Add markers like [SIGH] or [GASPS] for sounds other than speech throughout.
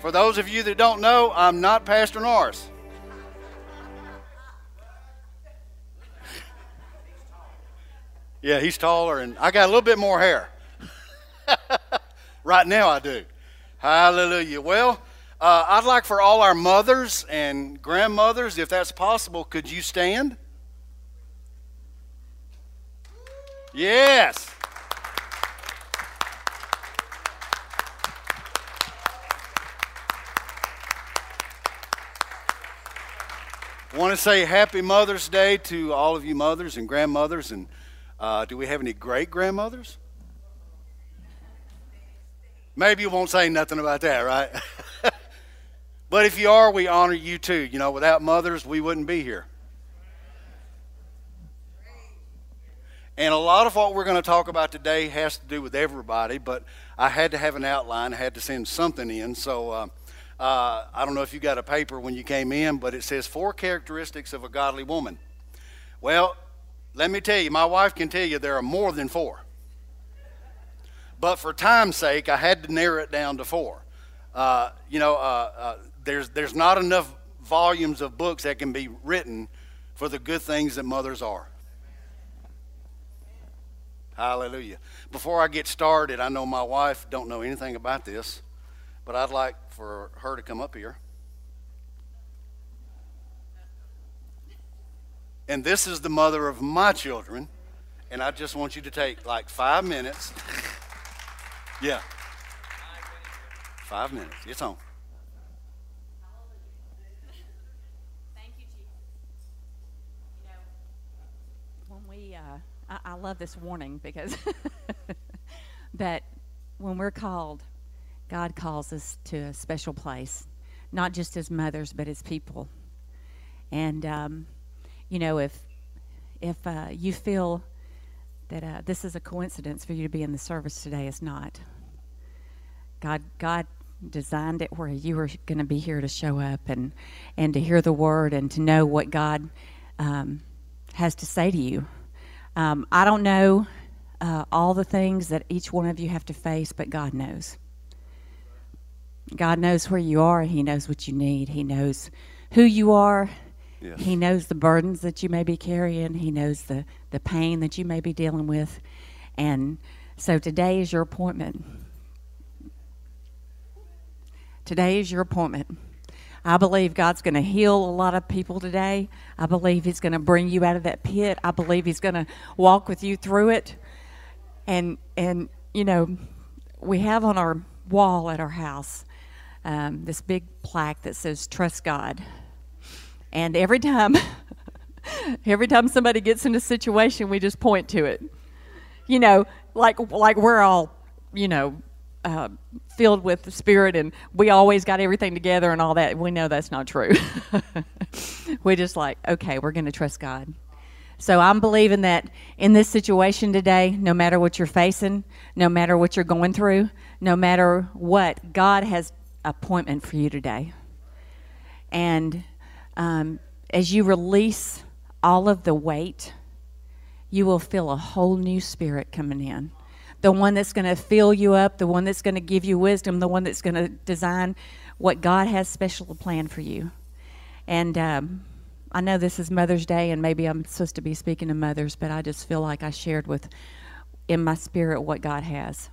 For those of you that don't know, I'm not Pastor Norris. Yeah, he's taller, and I got a little bit more hair. [LAUGHS] right now, I do. Hallelujah. Well, uh, I'd like for all our mothers and grandmothers, if that's possible, could you stand? Yes. I want to say happy Mother's Day to all of you mothers and grandmothers. And uh, do we have any great grandmothers? Maybe you won't say nothing about that, right? [LAUGHS] but if you are, we honor you too. You know, without mothers, we wouldn't be here. And a lot of what we're going to talk about today has to do with everybody, but I had to have an outline, I had to send something in. So, uh, uh, I don't know if you got a paper when you came in, but it says four characteristics of a godly woman. Well, let me tell you, my wife can tell you there are more than four. But for time's sake, I had to narrow it down to four. Uh, you know, uh, uh, there's, there's not enough volumes of books that can be written for the good things that mothers are. Hallelujah. Before I get started, I know my wife don't know anything about this, but I'd like for her to come up here. And this is the mother of my children. And I just want you to take like five minutes. Yeah. Five minutes. It's on. Thank you, Jesus. You know, when we, uh, I, I love this warning because [LAUGHS] that when we're called God calls us to a special place, not just as mothers, but as people. And um, you know, if if uh, you feel that uh, this is a coincidence for you to be in the service today, it's not. God, God designed it where you were going to be here to show up and and to hear the word and to know what God um, has to say to you. Um, I don't know uh, all the things that each one of you have to face, but God knows. God knows where you are. He knows what you need. He knows who you are. Yes. He knows the burdens that you may be carrying. He knows the, the pain that you may be dealing with. And so today is your appointment. Today is your appointment. I believe God's going to heal a lot of people today. I believe He's going to bring you out of that pit. I believe He's going to walk with you through it. And and you know, we have on our wall at our house um, this big plaque that says "Trust God," and every time, [LAUGHS] every time somebody gets in a situation, we just point to it. You know, like like we're all, you know, uh, filled with the Spirit, and we always got everything together and all that. We know that's not true. [LAUGHS] we're just like, okay, we're going to trust God. So I'm believing that in this situation today, no matter what you're facing, no matter what you're going through, no matter what, God has appointment for you today. And um, as you release all of the weight, you will feel a whole new spirit coming in. The one that's going to fill you up, the one that's going to give you wisdom, the one that's going to design what God has special planned for you. And um, I know this is Mother's Day, and maybe I'm supposed to be speaking to mothers, but I just feel like I shared with in my spirit what God has.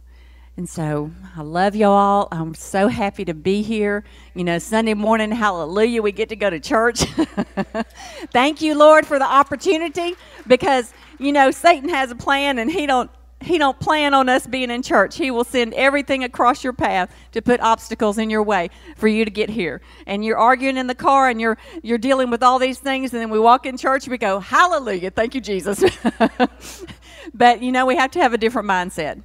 And so I love y'all. I'm so happy to be here. You know, Sunday morning, hallelujah, we get to go to church. [LAUGHS] Thank you, Lord, for the opportunity because, you know, Satan has a plan and he don't he don't plan on us being in church. He will send everything across your path to put obstacles in your way for you to get here. And you're arguing in the car and you're you're dealing with all these things and then we walk in church we go, "Hallelujah. Thank you, Jesus." [LAUGHS] but you know, we have to have a different mindset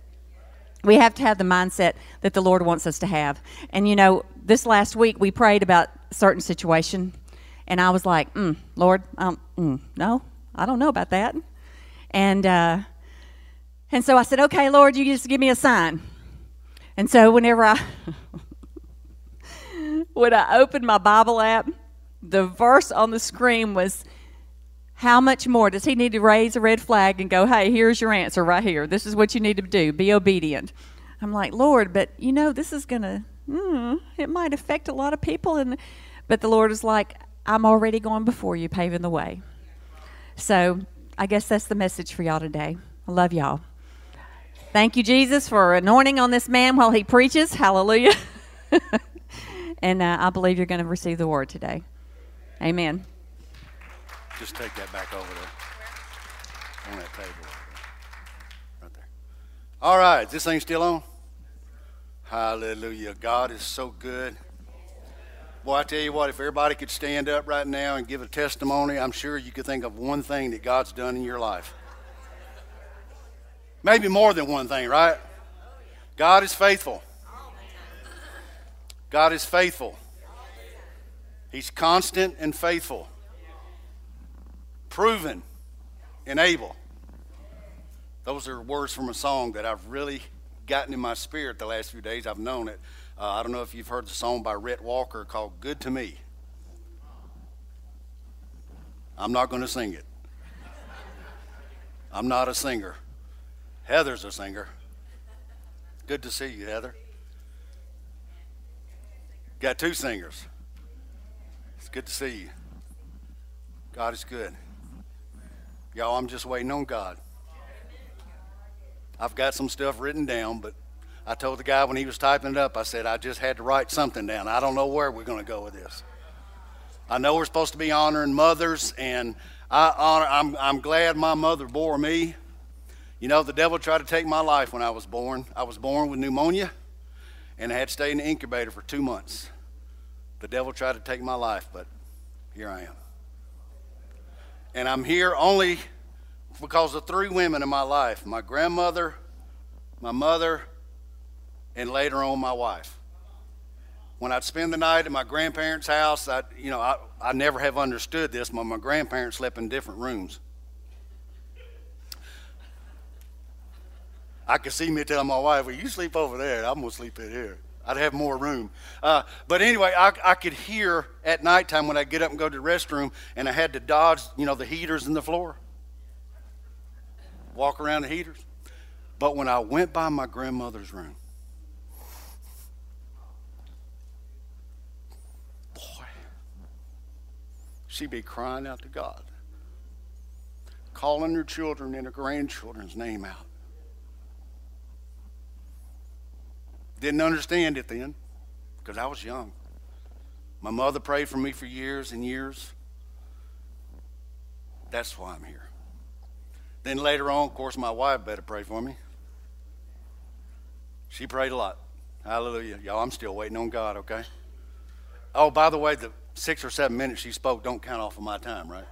we have to have the mindset that the Lord wants us to have. And you know, this last week we prayed about a certain situation, and I was like, mm, Lord, um, mm, no, I don't know about that. And uh, and so I said, okay, Lord, you just give me a sign. And so whenever I [LAUGHS] when I opened my Bible app, the verse on the screen was how much more does he need to raise a red flag and go, hey, here's your answer right here. This is what you need to do. Be obedient. I'm like, Lord, but you know, this is going to, mm, it might affect a lot of people. And, but the Lord is like, I'm already going before you, paving the way. So I guess that's the message for y'all today. I love y'all. Thank you, Jesus, for anointing on this man while he preaches. Hallelujah. [LAUGHS] and uh, I believe you're going to receive the word today. Amen just take that back over there on that table right there. All right, this thing still on? Hallelujah. God is so good. Boy, I tell you what, if everybody could stand up right now and give a testimony, I'm sure you could think of one thing that God's done in your life. Maybe more than one thing, right? God is faithful. God is faithful. He's constant and faithful proven and able. Those are words from a song that I've really gotten in my spirit the last few days. I've known it. Uh, I don't know if you've heard the song by Rhett Walker called Good to Me. I'm not going to sing it. I'm not a singer. Heather's a singer. Good to see you, Heather. Got two singers. It's good to see you. God is good. Y'all, I'm just waiting on God. I've got some stuff written down, but I told the guy when he was typing it up, I said, I just had to write something down. I don't know where we're going to go with this. I know we're supposed to be honoring mothers, and I honor, I'm, I'm glad my mother bore me. You know, the devil tried to take my life when I was born. I was born with pneumonia, and I had to stay in the incubator for two months. The devil tried to take my life, but here I am. And I'm here only because of three women in my life my grandmother, my mother, and later on my wife. When I'd spend the night at my grandparents' house, I, you know, I, I never have understood this, but my grandparents slept in different rooms. I could see me telling my wife, well, you sleep over there, I'm to sleep in here. I'd have more room. Uh, but anyway, I, I could hear at nighttime when I get up and go to the restroom, and I had to dodge, you know, the heaters in the floor, walk around the heaters. But when I went by my grandmother's room, boy, she'd be crying out to God, calling her children and her grandchildren's name out. Didn't understand it then because I was young. My mother prayed for me for years and years. That's why I'm here. Then later on, of course, my wife better pray for me. She prayed a lot. Hallelujah. Y'all, I'm still waiting on God, okay? Oh, by the way, the six or seven minutes she spoke don't count off of my time, right?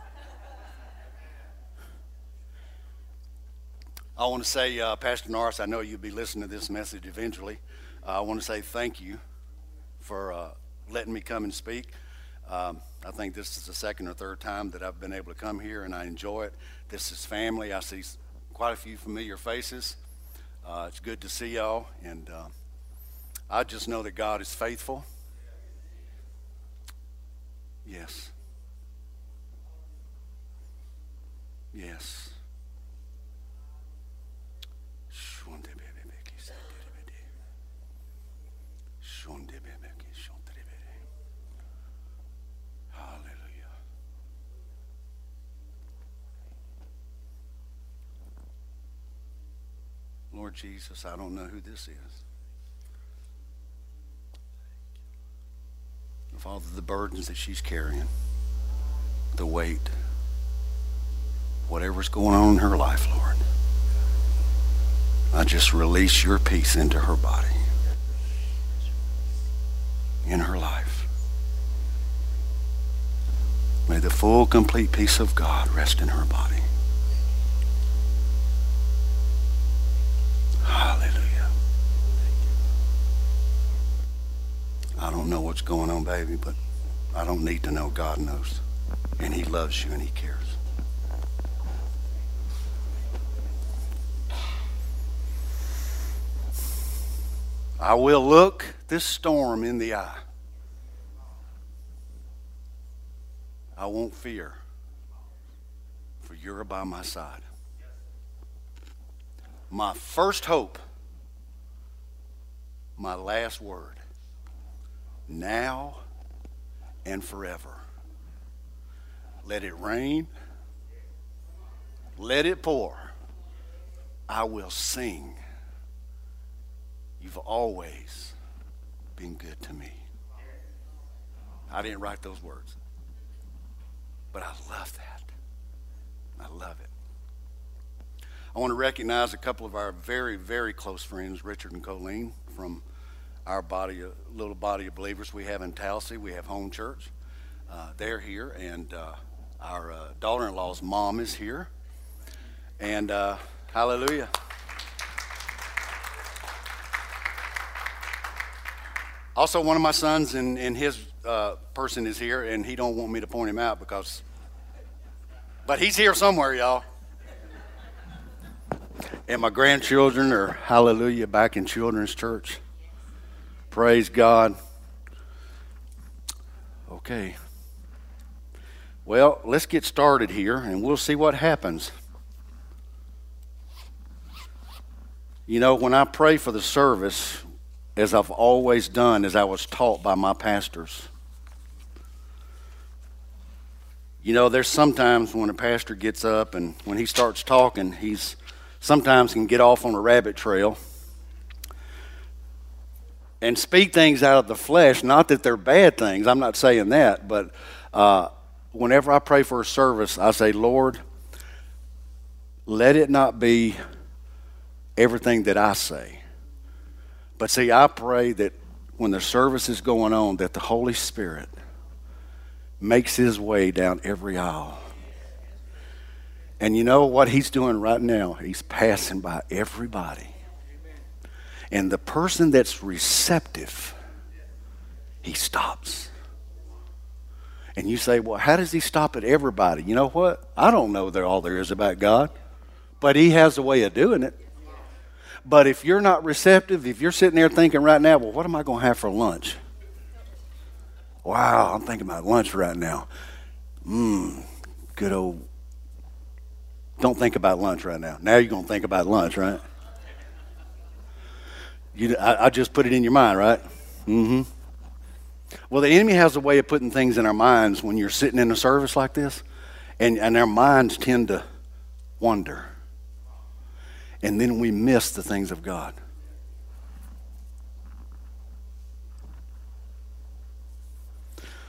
I want to say, uh, Pastor Norris, I know you'll be listening to this message eventually. Uh, I want to say thank you for uh, letting me come and speak. Um, I think this is the second or third time that I've been able to come here, and I enjoy it. This is family. I see quite a few familiar faces. Uh, it's good to see y'all, and uh, I just know that God is faithful. Yes. Yes. Lord Jesus, I don't know who this is. Father, the burdens that she's carrying, the weight, whatever's going on in her life, Lord, I just release your peace into her body, in her life. May the full, complete peace of God rest in her body. Hallelujah. I don't know what's going on, baby, but I don't need to know. God knows. And he loves you and he cares. I will look this storm in the eye. I won't fear, for you're by my side. My first hope, my last word, now and forever. Let it rain, let it pour. I will sing. You've always been good to me. I didn't write those words. But I love that. I love it. I want to recognize a couple of our very, very close friends, Richard and Colleen, from our body, little body of believers we have in Tallahassee. We have home church. Uh, they're here, and uh, our uh, daughter-in-law's mom is here. And uh, hallelujah. Also, one of my sons and, and his uh, person is here, and he don't want me to point him out because, but he's here somewhere, y'all. And my grandchildren are, hallelujah, back in children's church. Praise God. Okay. Well, let's get started here, and we'll see what happens. You know, when I pray for the service, as I've always done, as I was taught by my pastors. You know, there's sometimes when a pastor gets up and when he starts talking, he's sometimes can get off on a rabbit trail and speak things out of the flesh. Not that they're bad things, I'm not saying that, but uh, whenever I pray for a service, I say, Lord, let it not be everything that I say but see, I pray that when the service is going on, that the Holy Spirit makes his way down every aisle. And you know what he's doing right now? He's passing by everybody. And the person that's receptive, he stops. And you say, well, how does he stop at everybody? You know what? I don't know all there is about God, but he has a way of doing it. But if you're not receptive, if you're sitting there thinking right now, well, what am I going to have for lunch? Wow, I'm thinking about lunch right now. Mmm, good old. Don't think about lunch right now. Now you're going to think about lunch, right? You, I, I just put it in your mind, right? Mm-hmm. Well, the enemy has a way of putting things in our minds when you're sitting in a service like this, and, and our minds tend to wander and then we miss the things of God.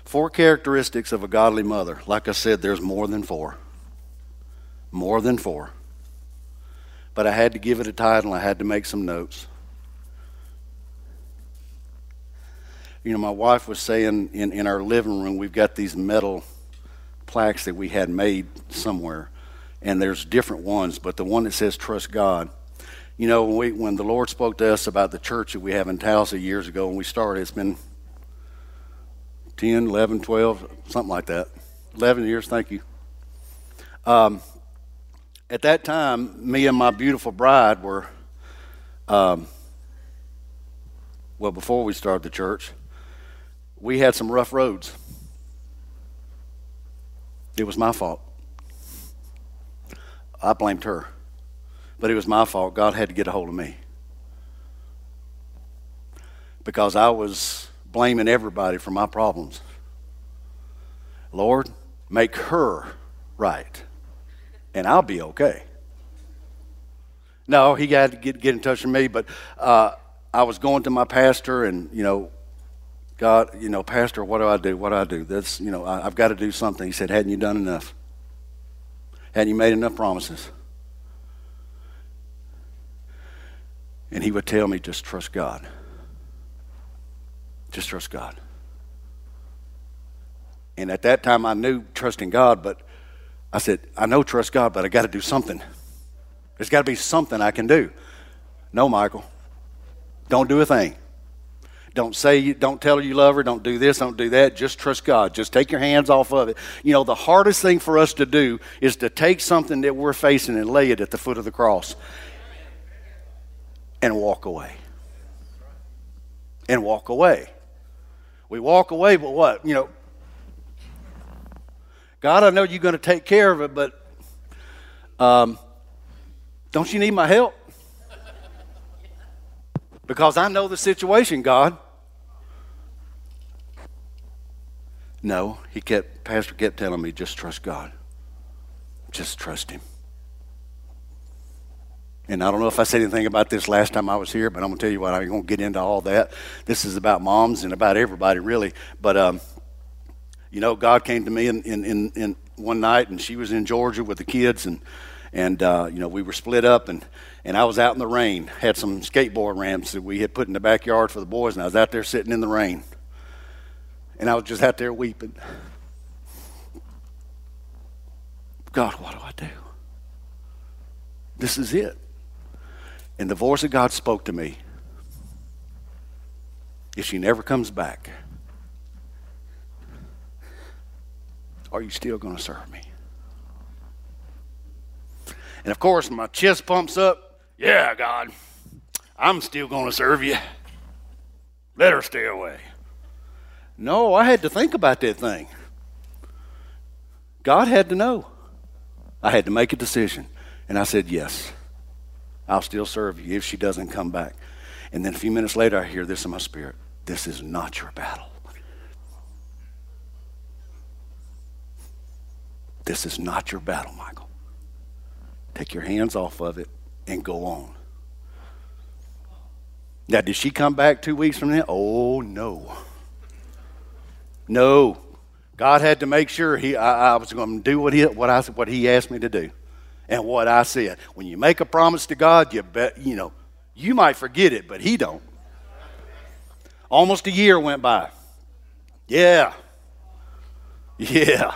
Four characteristics of a godly mother. Like I said, there's more than four. More than four. But I had to give it a title, I had to make some notes. You know, my wife was saying in, in our living room, we've got these metal plaques that we had made somewhere and there's different ones, but the one that says trust God. You know, when, we, when the Lord spoke to us about the church that we have in Tallahassee years ago when we started, it's been 10, 11, 12, something like that. 11 years, thank you. Um, at that time, me and my beautiful bride were, um, well, before we started the church, we had some rough roads. It was my fault. I blamed her. But it was my fault. God had to get a hold of me. Because I was blaming everybody for my problems. Lord, make her right, and I'll be okay. No, he had to get, get in touch with me, but uh, I was going to my pastor, and, you know, God, you know, Pastor, what do I do? What do I do? This, you know, I, I've got to do something. He said, Hadn't you done enough? Hadn't you made enough promises? And he would tell me, just trust God. Just trust God. And at that time, I knew trusting God, but I said, I know trust God, but I got to do something. There's got to be something I can do. No, Michael. Don't do a thing. Don't say don't tell her you love her, don't do this, don't do that. Just trust God. Just take your hands off of it. You know, the hardest thing for us to do is to take something that we're facing and lay it at the foot of the cross and walk away. And walk away. We walk away, but what? You know, God, I know you're going to take care of it, but um, don't you need my help? Because I know the situation, God. No, he kept, Pastor kept telling me, just trust God. Just trust him. And I don't know if I said anything about this last time I was here, but I'm going to tell you what, I'm going to get into all that. This is about moms and about everybody, really. But, um, you know, God came to me in, in, in, in, one night, and she was in Georgia with the kids, and, and uh, you know, we were split up, and, and I was out in the rain. Had some skateboard ramps that we had put in the backyard for the boys, and I was out there sitting in the rain and I was just out there weeping. God, what do I do? This is it. And the voice of God spoke to me. If she never comes back, are you still going to serve me? And of course, my chest pumps up. Yeah, God, I'm still going to serve you. Let her stay away. No, I had to think about that thing. God had to know. I had to make a decision. And I said, Yes, I'll still serve you if she doesn't come back. And then a few minutes later, I hear this in my spirit this is not your battle. This is not your battle, Michael. Take your hands off of it and go on. Now, did she come back two weeks from then? Oh, no. No. God had to make sure he, I, I was going to do what he, what, I, what he asked me to do and what I said. When you make a promise to God, you bet, you know, you might forget it, but he don't. Almost a year went by. Yeah. Yeah.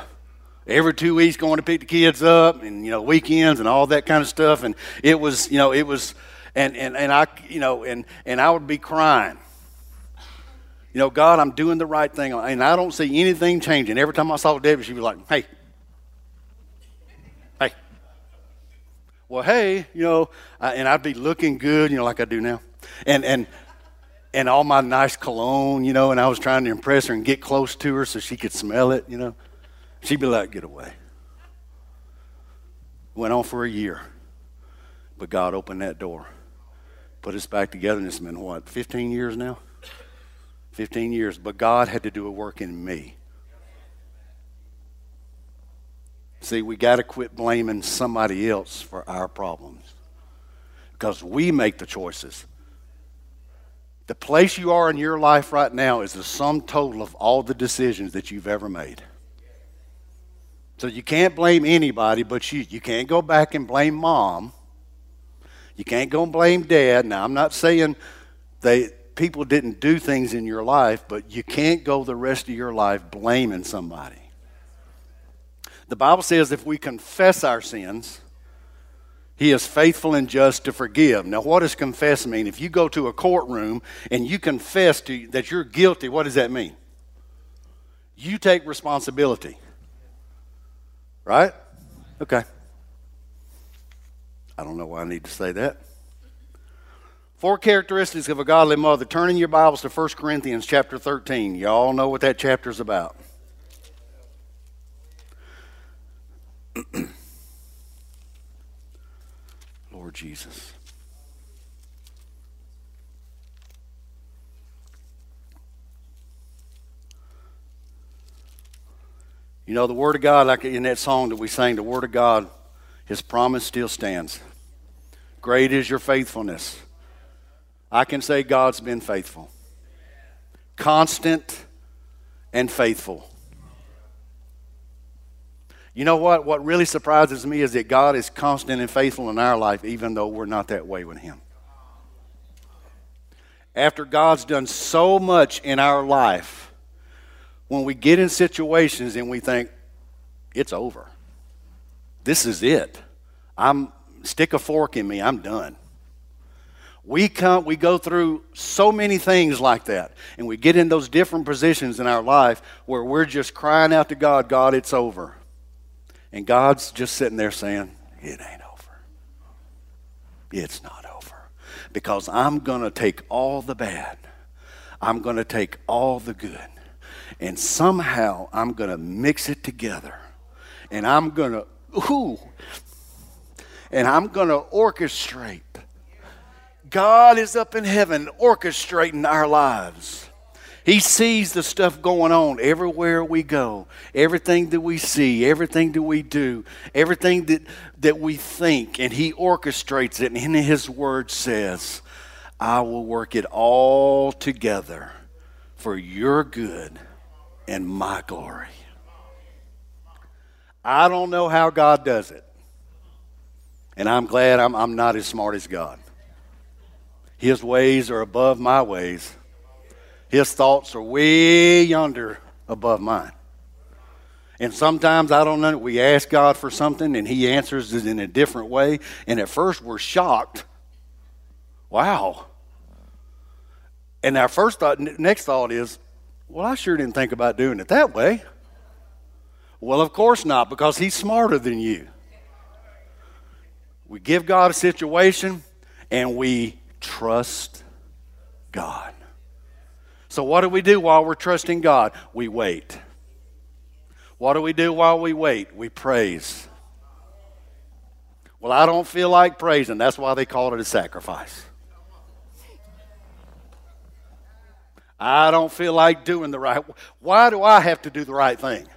Every two weeks going to pick the kids up and, you know, weekends and all that kind of stuff. And it was, you know, it was, and, and, and I, you know, and, and I would be crying you know, God, I'm doing the right thing. And I don't see anything changing. Every time I saw Debbie, she was like, hey, hey. Well, hey, you know, and I'd be looking good, you know, like I do now. And, and, and all my nice cologne, you know, and I was trying to impress her and get close to her so she could smell it, you know. She'd be like, get away. Went on for a year. But God opened that door, put us back together, and it's been what, 15 years now? 15 years, but God had to do a work in me. See, we got to quit blaming somebody else for our problems because we make the choices. The place you are in your life right now is the sum total of all the decisions that you've ever made. So you can't blame anybody but you. You can't go back and blame mom. You can't go and blame dad. Now, I'm not saying they, people didn't do things in your life, but you can't go the rest of your life blaming somebody. The Bible says if we confess our sins, he is faithful and just to forgive. Now, what does confess mean? If you go to a courtroom and you confess to, that you're guilty, what does that mean? You take responsibility. Right? Okay. I don't know why I need to say that. Four characteristics of a godly mother. Turn in your Bibles to 1 Corinthians chapter 13. You all know what that chapter is about. [CLEARS THROAT] Lord Jesus. You know, the Word of God, like in that song that we sang, the Word of God, His promise still stands. Great is your faithfulness. I can say God's been faithful, constant and faithful. You know what? What really surprises me is that God is constant and faithful in our life, even though we're not that way with Him. After God's done so much in our life, when we get in situations and we think, it's over, this is it. I'm stick a fork in me, I'm done. We come, we go through so many things like that, and we get in those different positions in our life where we're just crying out to God, God, it's over. And God's just sitting there saying, It ain't over. It's not over. Because I'm going to take all the bad, I'm going to take all the good, and somehow I'm going to mix it together. And I'm going to, ooh, and I'm going to orchestrate God is up in heaven orchestrating our lives. He sees the stuff going on everywhere we go, everything that we see, everything that we do, everything that, that we think, and He orchestrates it. And in His Word says, I will work it all together for your good and my glory. I don't know how God does it. And I'm glad I'm, I'm not as smart as God. His ways are above my ways. His thoughts are way yonder above mine. And sometimes I don't know, we ask God for something and He answers it in a different way. And at first we're shocked. Wow. And our first thought, next thought is, well, I sure didn't think about doing it that way. Well, of course not, because He's smarter than you. We give God a situation and we trust God. So, what do we do while we're trusting God? We wait. What do we do while we wait? We praise. Well, I don't feel like praising. That's why they called it a sacrifice. I don't feel like doing the right. Why do I have to do the right thing?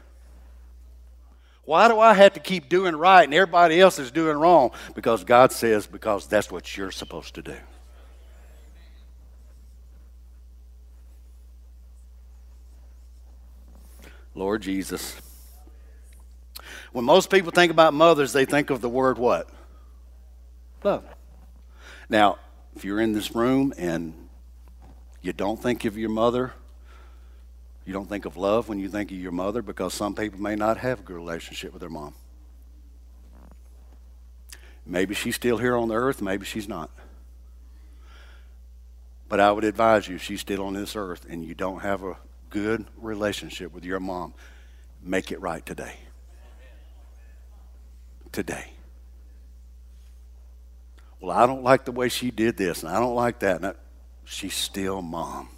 Why do I have to keep doing right and everybody else is doing wrong? Because God says, because that's what you're supposed to do. Lord Jesus. When most people think about mothers, they think of the word what? Love. Now, if you're in this room and you don't think of your mother, you don't think of love when you think of your mother because some people may not have a good relationship with their mom. Maybe she's still here on the earth, maybe she's not. But I would advise you, if she's still on this earth and you don't have a good relationship with your mom, make it right today. Today. Well, I don't like the way she did this, and I don't like that. She's still mom.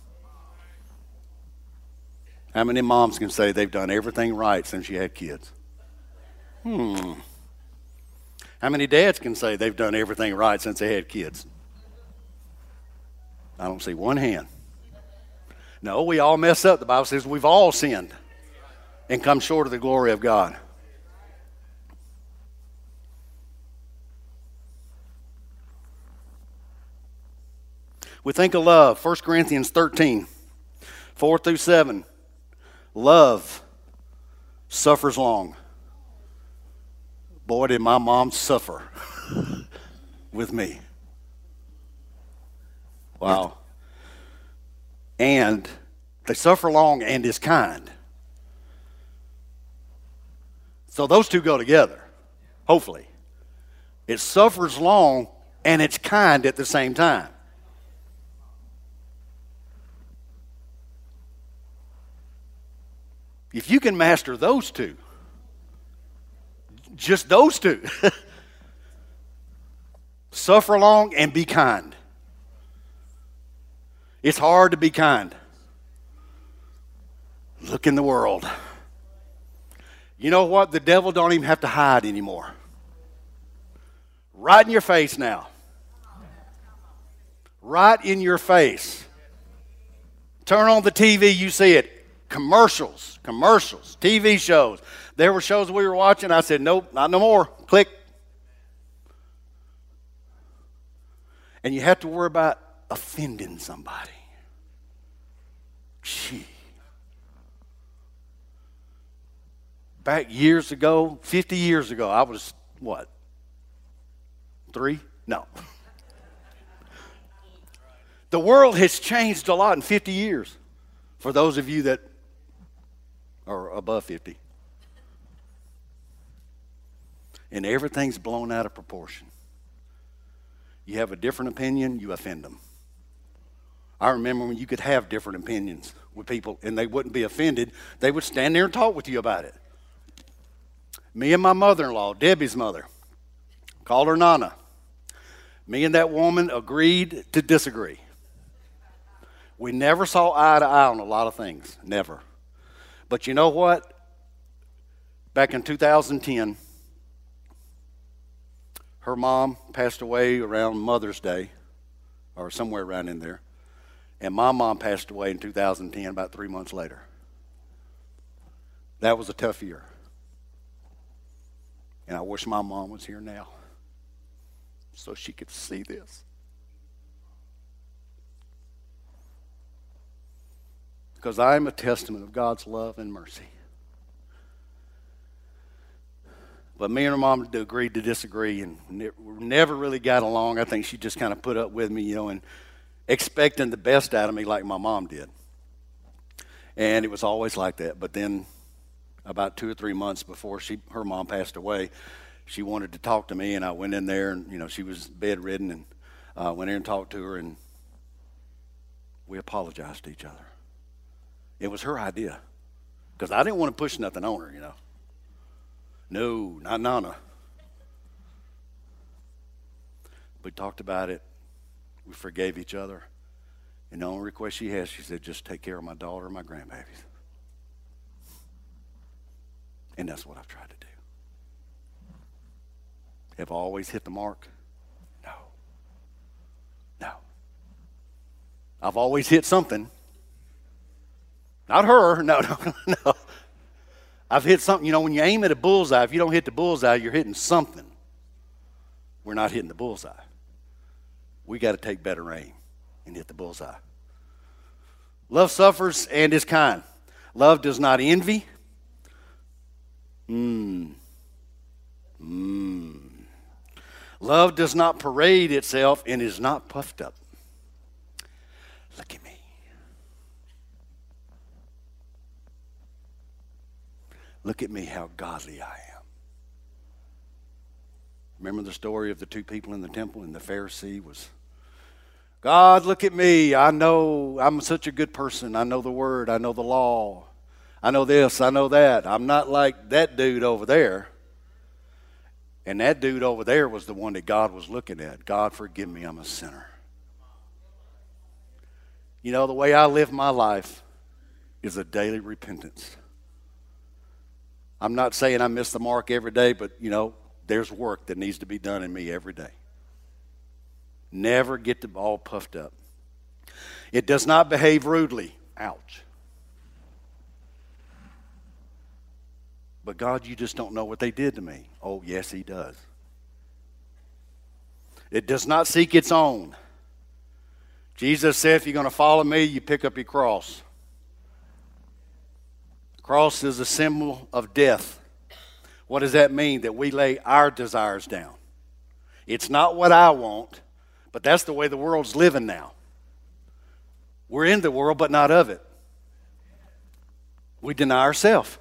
How many moms can say they've done everything right since you had kids? Hmm. How many dads can say they've done everything right since they had kids? I don't see one hand. No, we all mess up. The Bible says we've all sinned and come short of the glory of God. We think of love, 1 Corinthians 13, 4 through 7. Love suffers long. Boy, did my mom suffer [LAUGHS] with me. Wow and they suffer long and is kind. So those two go together, hopefully. It suffers long and it's kind at the same time. If you can master those two, just those two, [LAUGHS] suffer long and be kind. It's hard to be kind. Look in the world. You know what? The devil don't even have to hide anymore. Right in your face now. Right in your face. Turn on the TV, you see it. Commercials, commercials, TV shows. There were shows we were watching. I said, nope, not no more. Click. And you have to worry about offending somebody. Gee. Back years ago, 50 years ago, I was what? Three? No. [LAUGHS] the world has changed a lot in 50 years for those of you that are above 50. And everything's blown out of proportion. you have a different opinion, you offend them. I remember when you could have different opinions with people and they wouldn't be offended, they would stand there and talk with you about it. Me and my mother in law, Debbie's mother, called her Nana. Me and that woman agreed to disagree. We never saw eye to eye on a lot of things, never. But you know what? Back in 2010, her mom passed away around Mother's Day, or somewhere around in there. And my mom passed away in 2010, about three months later. That was a tough year. And I wish my mom was here now so she could see this. Because I am a testament of God's love and mercy. But me and her mom agreed to disagree and never really got along. I think she just kind of put up with me, you know, and expecting the best out of me like my mom did. And it was always like that. But then, about two or three months before she, her mom passed away, she wanted to talk to me, and I went in there, and you know she was bedridden, and uh, went in and talked to her, and we apologized to each other. It was her idea, because I didn't want to push nothing on her, you know. No, not Nana. We talked about it. We forgave each other. And the only request she has, she said, just take care of my daughter and my grandbabies. And that's what I've tried to do. Have I always hit the mark? No. No. I've always hit something. Not her. No, [LAUGHS] no, no. I've hit something. You know, when you aim at a bullseye, if you don't hit the bullseye, you're hitting something. We're not hitting the bullseye. We got to take better aim and hit the bullseye. Love suffers and is kind. Love does not envy. Mmm. Mmm. Love does not parade itself and is not puffed up. Look at me. Look at me, how godly I am. Remember the story of the two people in the temple, and the Pharisee was, God, look at me. I know I'm such a good person. I know the word, I know the law. I know this, I know that. I'm not like that dude over there. And that dude over there was the one that God was looking at. God, forgive me, I'm a sinner. You know, the way I live my life is a daily repentance. I'm not saying I miss the mark every day, but you know, there's work that needs to be done in me every day. Never get the ball puffed up. It does not behave rudely. Ouch. But God, you just don't know what they did to me. Oh, yes, He does. It does not seek its own. Jesus said, if you're going to follow me, you pick up your cross. Cross is a symbol of death. What does that mean? That we lay our desires down. It's not what I want, but that's the way the world's living now. We're in the world, but not of it. We deny ourselves.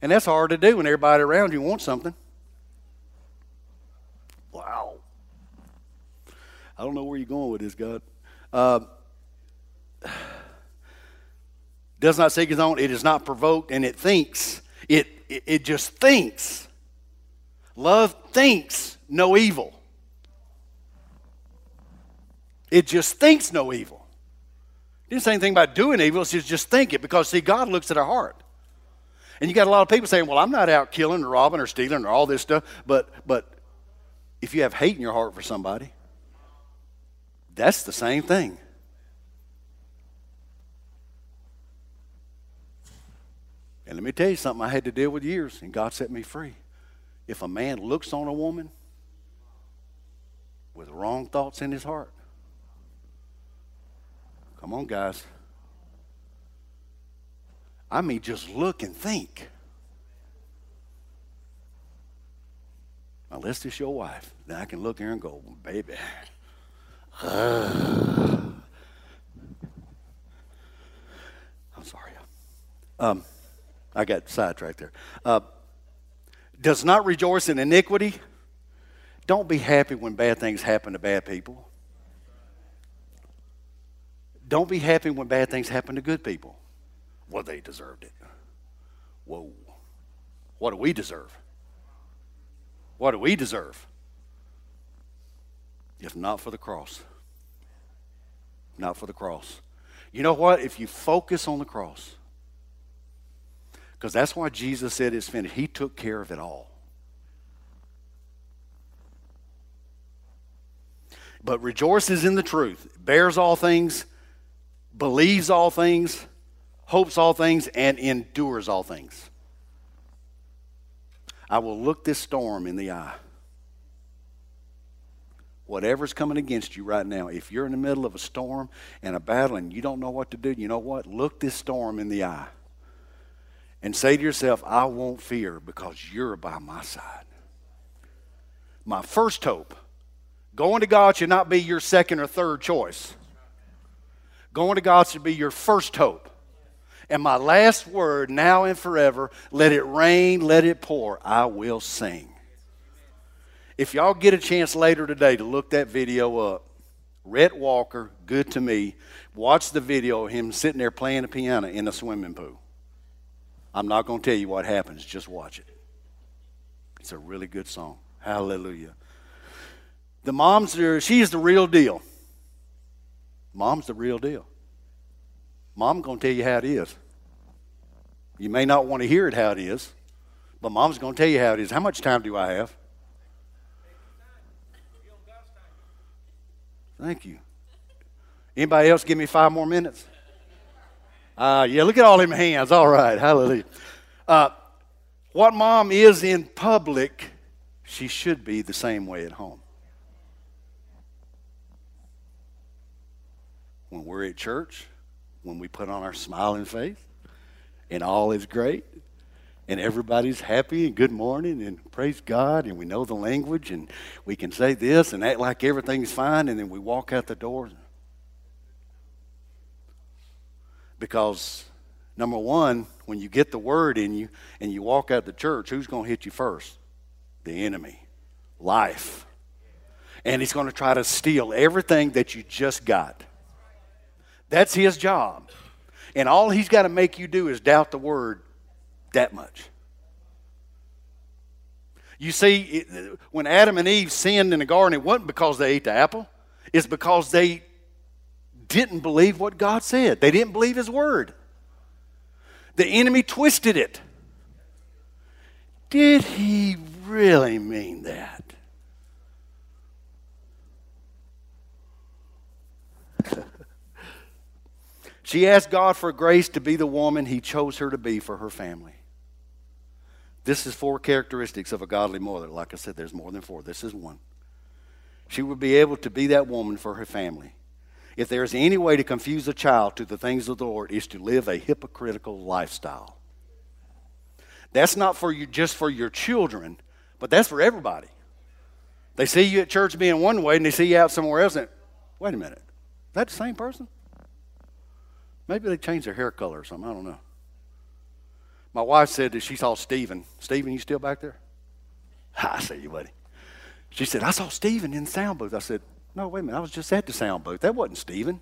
And that's hard to do when everybody around you wants something. Wow. I don't know where you're going with this, God. Uh, does not seek his own, it is not provoked, and it thinks. It, it, it just thinks. Love thinks no evil. It just thinks no evil. It didn't say anything about doing evil, it's just, just think it because, see, God looks at our heart. And you got a lot of people saying, well, I'm not out killing or robbing or stealing or all this stuff, but, but if you have hate in your heart for somebody, that's the same thing. And let me tell you something I had to deal with years, and God set me free. If a man looks on a woman with wrong thoughts in his heart, come on, guys. I mean, just look and think. Unless it's your wife, then I can look here and go, baby. [SIGHS] I'm sorry. Um, I got sidetracked there. Uh, does not rejoice in iniquity, Don't be happy when bad things happen to bad people. Don't be happy when bad things happen to good people. Well, they deserved it. Whoa. What do we deserve? What do we deserve? If not for the cross. Not for the cross. You know what? If you focus on the cross, because that's why Jesus said it's finished, He took care of it all. But rejoices in the truth, bears all things, believes all things, hopes all things, and endures all things. I will look this storm in the eye. Whatever's coming against you right now, if you're in the middle of a storm and a battle and you don't know what to do, you know what? Look this storm in the eye and say to yourself, I won't fear because you're by my side. My first hope going to God should not be your second or third choice. Going to God should be your first hope. And my last word, now and forever, let it rain, let it pour, I will sing. If y'all get a chance later today to look that video up, Rhett Walker, good to me, watch the video of him sitting there playing the piano in a swimming pool. I'm not going to tell you what happens, just watch it. It's a really good song. Hallelujah. The mom's there, she's the real deal. Mom's the real deal. Mom's going to tell you how it is. You may not want to hear it how it is, but mom's going to tell you how it is. How much time do I have? Thank you. Anybody else give me five more minutes? Uh, yeah, look at all them hands. All right, hallelujah. Uh, what mom is in public, she should be the same way at home. When we're at church, when we put on our smiling face, and all is great, and everybody's happy and good morning and praise God, and we know the language, and we can say this and act like everything's fine, and then we walk out the door Because, number one, when you get the word in you and you walk out the church, who's going to hit you first? The enemy, life. And he's going to try to steal everything that you just got. That's his job. And all he's got to make you do is doubt the word that much. You see, when Adam and Eve sinned in the garden, it wasn't because they ate the apple, it's because they didn't believe what God said. They didn't believe His word. The enemy twisted it. Did he really mean that? [LAUGHS] she asked God for grace to be the woman He chose her to be for her family. This is four characteristics of a godly mother. Like I said, there's more than four. This is one. She would be able to be that woman for her family if there is any way to confuse a child to the things of the Lord, is to live a hypocritical lifestyle. That's not for you just for your children, but that's for everybody. They see you at church being one way and they see you out somewhere else and wait a minute, is that the same person? Maybe they changed their hair color or something, I don't know. My wife said that she saw Stephen. Stephen, you still back there? [LAUGHS] I see you, buddy. She said, I saw Stephen in the sound booth. I said, no, wait a minute. I was just at the sound booth. That wasn't Stephen.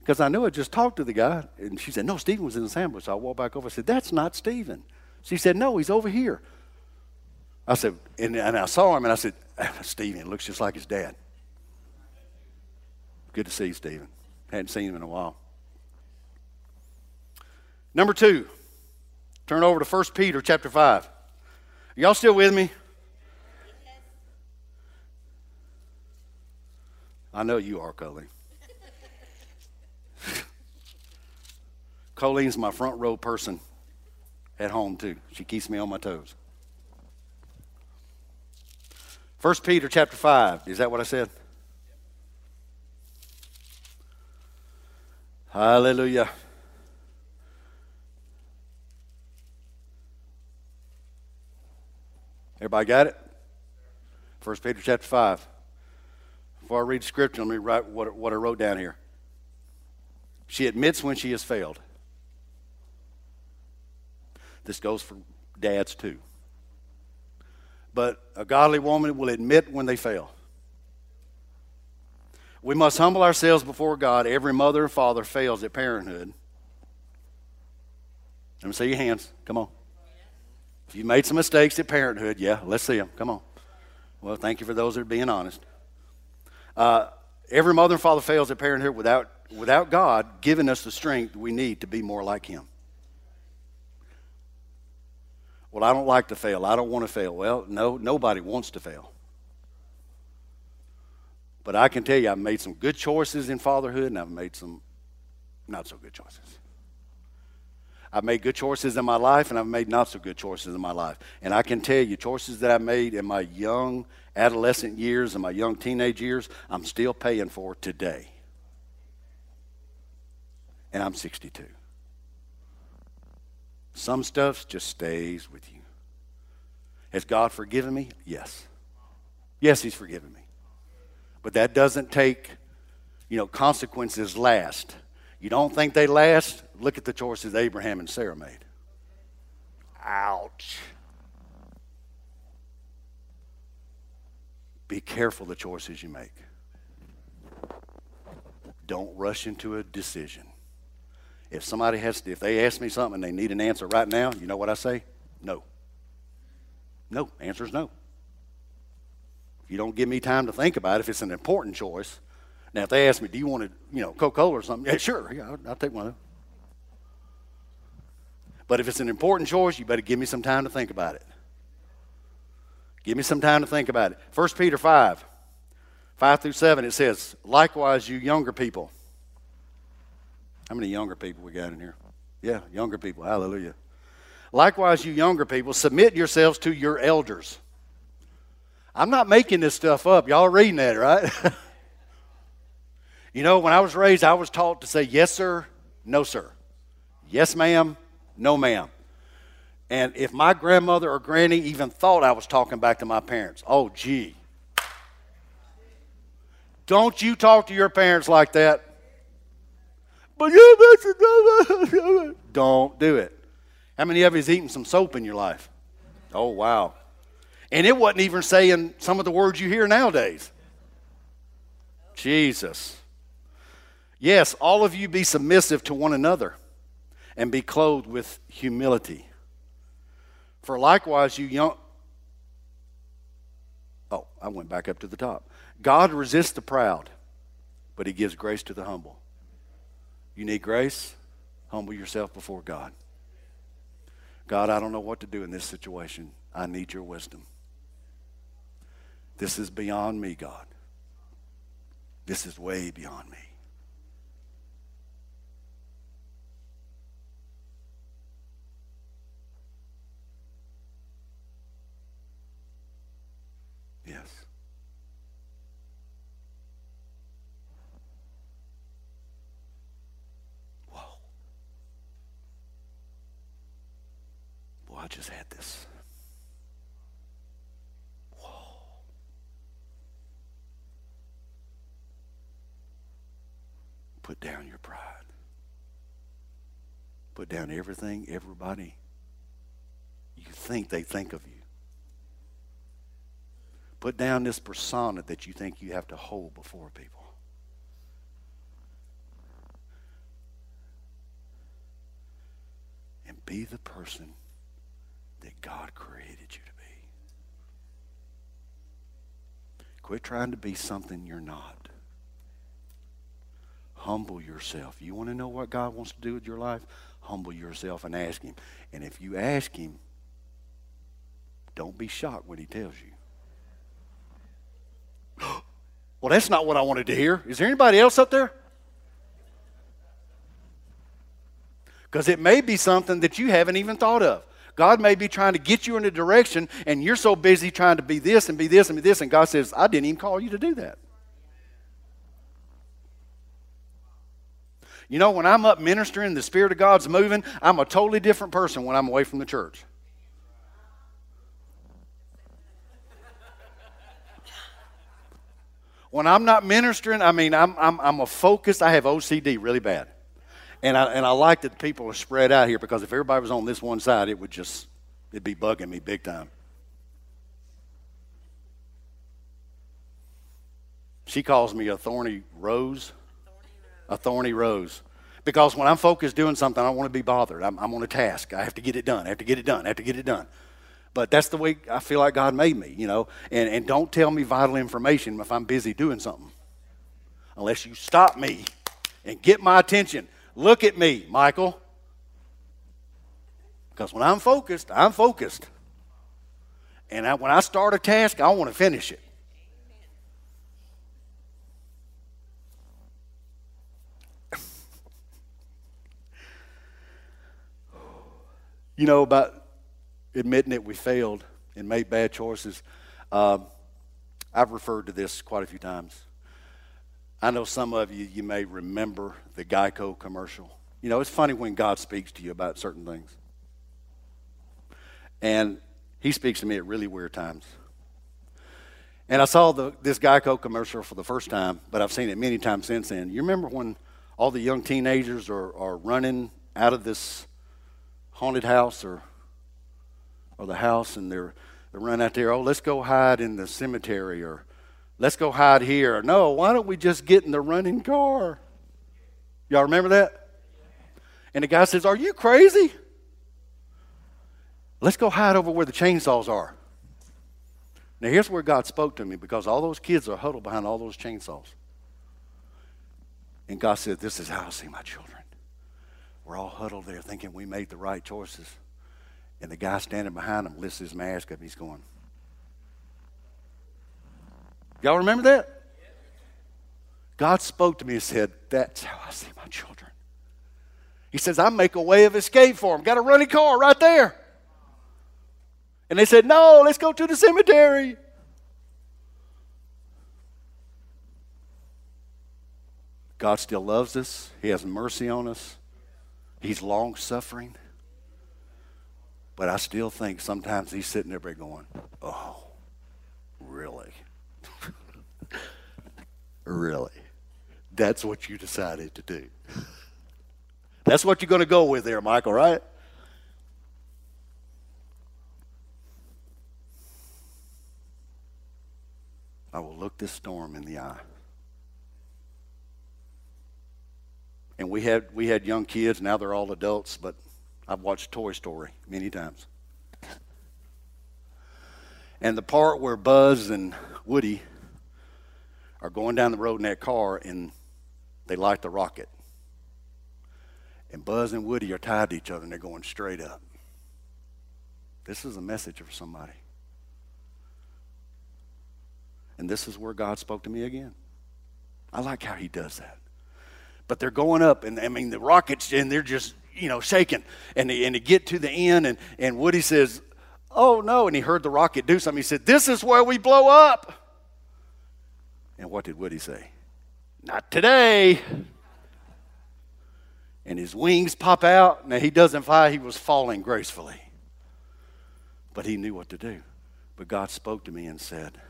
Because I knew I just talked to the guy. And she said, No, Stephen was in the sound booth. So I walked back over. I said, That's not Stephen. She said, No, he's over here. I said, and, and I saw him and I said, ah, Stephen looks just like his dad. Good to see you, Stephen. Hadn't seen him in a while. Number two, turn over to 1 Peter chapter 5. Y'all still with me? I know you are, Colleen. [LAUGHS] Colleen's my front row person at home, too. She keeps me on my toes. First Peter chapter 5. Is that what I said? Hallelujah. Everybody got it? First Peter chapter 5. Before I read scripture, let me write what, what I wrote down here. She admits when she has failed. This goes for dads too. but a godly woman will admit when they fail. We must humble ourselves before God. Every mother and father fails at parenthood. Let me see your hands. Come on. If you made some mistakes at parenthood, yeah, let's see them. Come on. Well, thank you for those that are being honest. Uh, every mother and father fails at parenthood without, without God giving us the strength we need to be more like Him. Well, I don't like to fail. I don't want to fail. Well, no, nobody wants to fail. But I can tell you, I've made some good choices in fatherhood, and I've made some not so good choices. I've made good choices in my life, and I've made not so good choices in my life. And I can tell you, choices that I made in my young adolescent years and my young teenage years, I'm still paying for today. And I'm 62. Some stuff just stays with you. Has God forgiven me? Yes. Yes, He's forgiven me. But that doesn't take, you know, consequences last. You don't think they last? Look at the choices Abraham and Sarah made. Ouch. Be careful the choices you make. Don't rush into a decision. If somebody has, if they ask me something and they need an answer right now, you know what I say? No. No. Answer is no. If you don't give me time to think about it, if it's an important choice, now if they ask me, do you want to, you know, Coca-Cola or something? Yeah, sure. Yeah, I'll, I'll take one. But if it's an important choice, you better give me some time to think about it. Give me some time to think about it. 1 Peter 5, 5 through 7, it says, Likewise, you younger people. How many younger people we got in here? Yeah, younger people. Hallelujah. Likewise, you younger people, submit yourselves to your elders. I'm not making this stuff up. Y'all reading that, right? [LAUGHS] you know, when I was raised, I was taught to say yes, sir, no, sir. Yes, ma'am, no, ma'am. And if my grandmother or granny even thought I was talking back to my parents, oh, gee. Don't you talk to your parents like that. But you don't do it. How many of you has eaten some soap in your life? Oh, wow. And it wasn't even saying some of the words you hear nowadays. Jesus. Yes, all of you be submissive to one another and be clothed with humility. For likewise, you young. Oh, I went back up to the top. God resists the proud, but he gives grace to the humble. You need grace? Humble yourself before God. God, I don't know what to do in this situation. I need your wisdom. This is beyond me, God. This is way beyond me. Yes. Whoa. Boy, I just had this. Put down your pride. Put down everything, everybody you think they think of you. Put down this persona that you think you have to hold before people. And be the person that God created you to be. Quit trying to be something you're not. Humble yourself. You want to know what God wants to do with your life? Humble yourself and ask Him. And if you ask Him, don't be shocked when He tells you. [GASPS] well, that's not what I wanted to hear. Is there anybody else up there? Because it may be something that you haven't even thought of. God may be trying to get you in a direction, and you're so busy trying to be this and be this and be this, and God says, I didn't even call you to do that. You know, when I'm up ministering, the Spirit of God's moving, I'm a totally different person when I'm away from the church. When I'm not ministering, I mean, I'm, I'm, I'm a focus. I have OCD really bad. And I, and I like that people are spread out here because if everybody was on this one side, it would just, it'd be bugging me big time. She calls me a thorny rose. A thorny rose. Because when I'm focused doing something, I don't want to be bothered. I'm, I'm on a task. I have to get it done. I have to get it done. I have to get it done. But that's the way I feel like God made me, you know. And, and don't tell me vital information if I'm busy doing something. Unless you stop me and get my attention. Look at me, Michael. Because when I'm focused, I'm focused. And I, when I start a task, I want to finish it. [LAUGHS] you know, about admitting that we failed and made bad choices. Um, I've referred to this quite a few times. I know some of you, you may remember the Geico commercial. You know, it's funny when God speaks to you about certain things. And he speaks to me at really weird times. And I saw the, this Geico commercial for the first time, but I've seen it many times since then. You remember when all the young teenagers are, are running out of this haunted house or or the house and they're they run out there, oh, let's go hide in the cemetery or let's go hide here. No, why don't we just get in the running car? Y'all remember that? And the guy says, Are you crazy? Let's go hide over where the chainsaws are. Now, here's where God spoke to me because all those kids are huddled behind all those chainsaws. And God said, This is how I see my children. We're all huddled there thinking we made the right choices. And the guy standing behind him lifts his mask up he's going, Y'all remember that? God spoke to me and said, That's how I see my children. He says, I make a way of escape for them. Got a running car right there. And they said, No, let's go to the cemetery. God still loves us, He has mercy on us. He's long suffering. But I still think sometimes he's sitting there going, oh, really? [LAUGHS] really? That's what you decided to do. That's what you're going to go with there, Michael, right? I will look this storm in the eye. And we had we had young kids. Now they're all adults, but I've watched Toy Story many times. And the part where Buzz and Woody are going down the road in that car and they light the rocket. And Buzz and Woody are tied to each other and they're going straight up. This is a message for somebody. And this is where God spoke to me again. I like how he does that but they're going up, and I mean the rockets, and they're just you know shaking, and and they get to the end, and and Woody says, "Oh no!" And he heard the rocket do something. He said, "This is where we blow up." And what did Woody say? Not today. And his wings pop out. Now he doesn't fly; he was falling gracefully, but he knew what to do. But God spoke to me and said,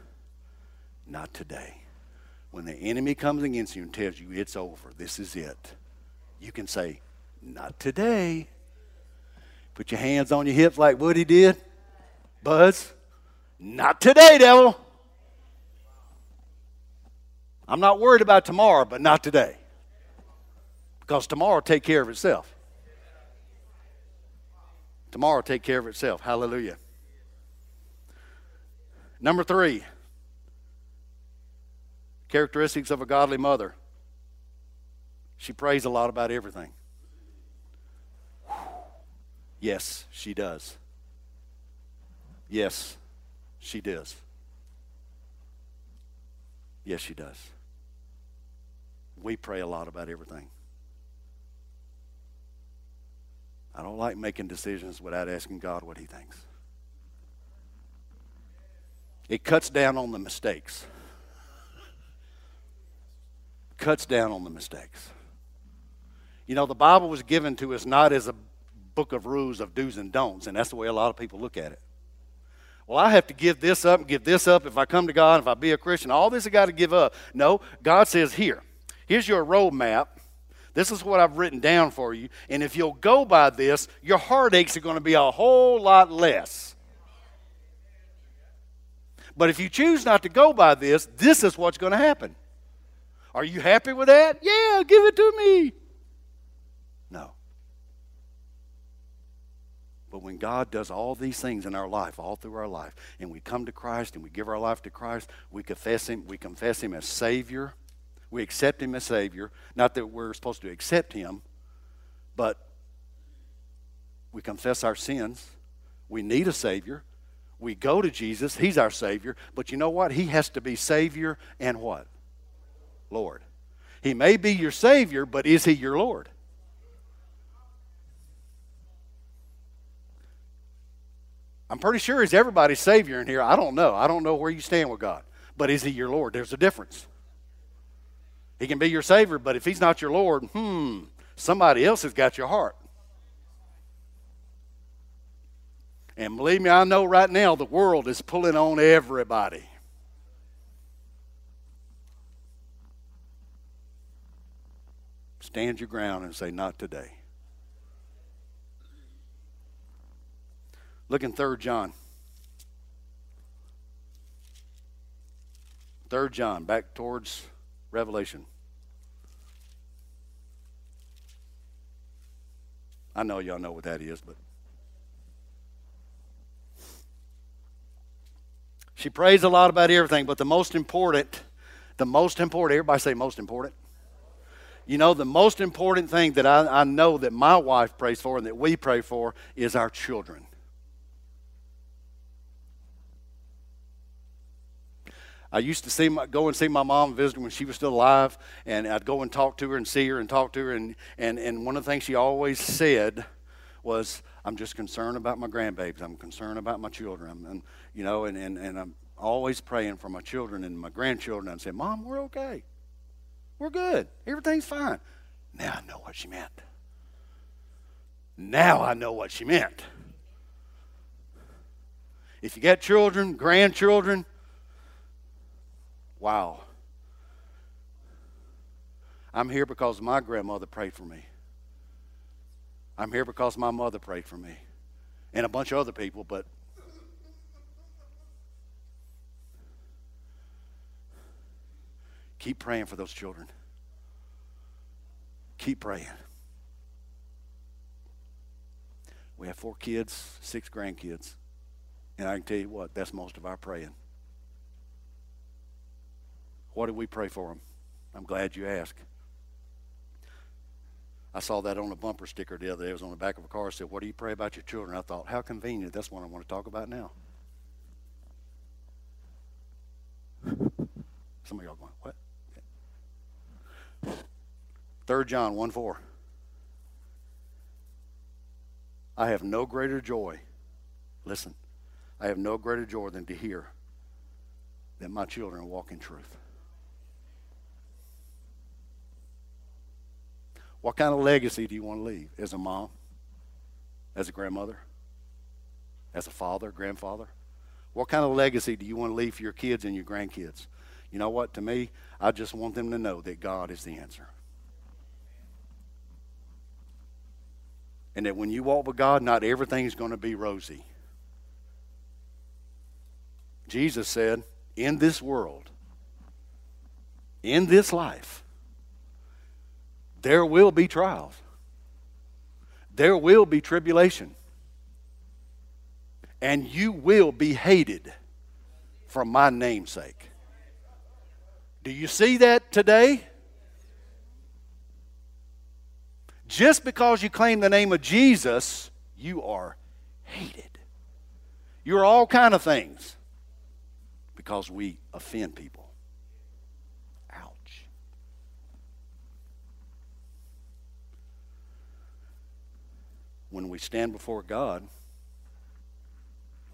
"Not today." When the enemy comes against you and tells you it's over, this is it, you can say, Not today. Put your hands on your hips like Woody did. Buzz, not today, devil. I'm not worried about tomorrow, but not today. Because tomorrow take care of itself. Tomorrow take care of itself. Hallelujah. Number three, Characteristics of a godly mother. She prays a lot about everything. Yes, she does. Yes, she does. Yes, she does. We pray a lot about everything. I don't like making decisions without asking God what He thinks. It cuts down on the mistakes cuts down on the mistakes. You know, the Bible was given to us not as a book of rules of do's and don'ts, and that's the way a lot of people look at it. Well, I have to give this up and give this up if I come to God, if I be a Christian. All this I got to give up. No, God says, here, here's your roadmap. This is what I've written down for you. And if you'll go by this, your heartaches are going to be a whole lot less. But if you choose not to go by this, this is what's going to happen. Are you happy with that? Yeah, give it to me. No. But when God does all these things in our life, all through our life, and we come to Christ and we give our life to Christ, we confess Him, we confess Him as Savior. We accept Him as Savior. Not that we're supposed to accept Him, but we confess our sins. We need a Savior. We go to Jesus. He's our Savior. But you know what? He has to be Savior and what? Lord. He may be your Savior, but is He your Lord? I'm pretty sure he's everybody's Savior in here. I don't know. I don't know where you stand with God. But is he your Lord? There's a difference. He can be your Savior, but if he's not your Lord, hmm, somebody else has got your heart. And believe me, I know right now the world is pulling on everybody. Stand your ground and say, Not today. Look in 3 John. 3 John, back towards Revelation. I know y'all know what that is, but. She prays a lot about everything, but the most important, the most important, everybody say most important. You know, the most important thing that I, I know that my wife prays for and that we pray for is our children. I used to see my, go and see my mom visit when she was still alive, and I'd go and talk to her and see her and talk to her. And, and, and one of the things she always said was, I'm just concerned about my grandbabies. I'm concerned about my children. And, you know, and, and, and I'm always praying for my children and my grandchildren. And say, Mom, we're okay. We're good. Everything's fine. Now I know what she meant. Now I know what she meant. If you got children, grandchildren, Wow. I'm here because my grandmother prayed for me. I'm here because my mother prayed for me. And a bunch of other people, but keep praying for those children. Keep praying. We have four kids, six grandkids. And I can tell you what, that's most of our praying. What do we pray for them? I'm glad you asked. I saw that on a bumper sticker the other day. It was on the back of a car. It said, What do you pray about your children? I thought, How convenient. That's what I want to talk about now. Some of y'all going, What? Third John 1 4. I have no greater joy. Listen, I have no greater joy than to hear that my children walk in truth. What kind of legacy do you want to leave as a mom, as a grandmother, as a father, grandfather? What kind of legacy do you want to leave for your kids and your grandkids? You know what? To me, I just want them to know that God is the answer. And that when you walk with God, not everything's going to be rosy. Jesus said, in this world, in this life, there will be trials, there will be tribulation, and you will be hated for my namesake. Do you see that today? Just because you claim the name of Jesus, you are hated. You're all kind of things because we offend people. When we stand before God,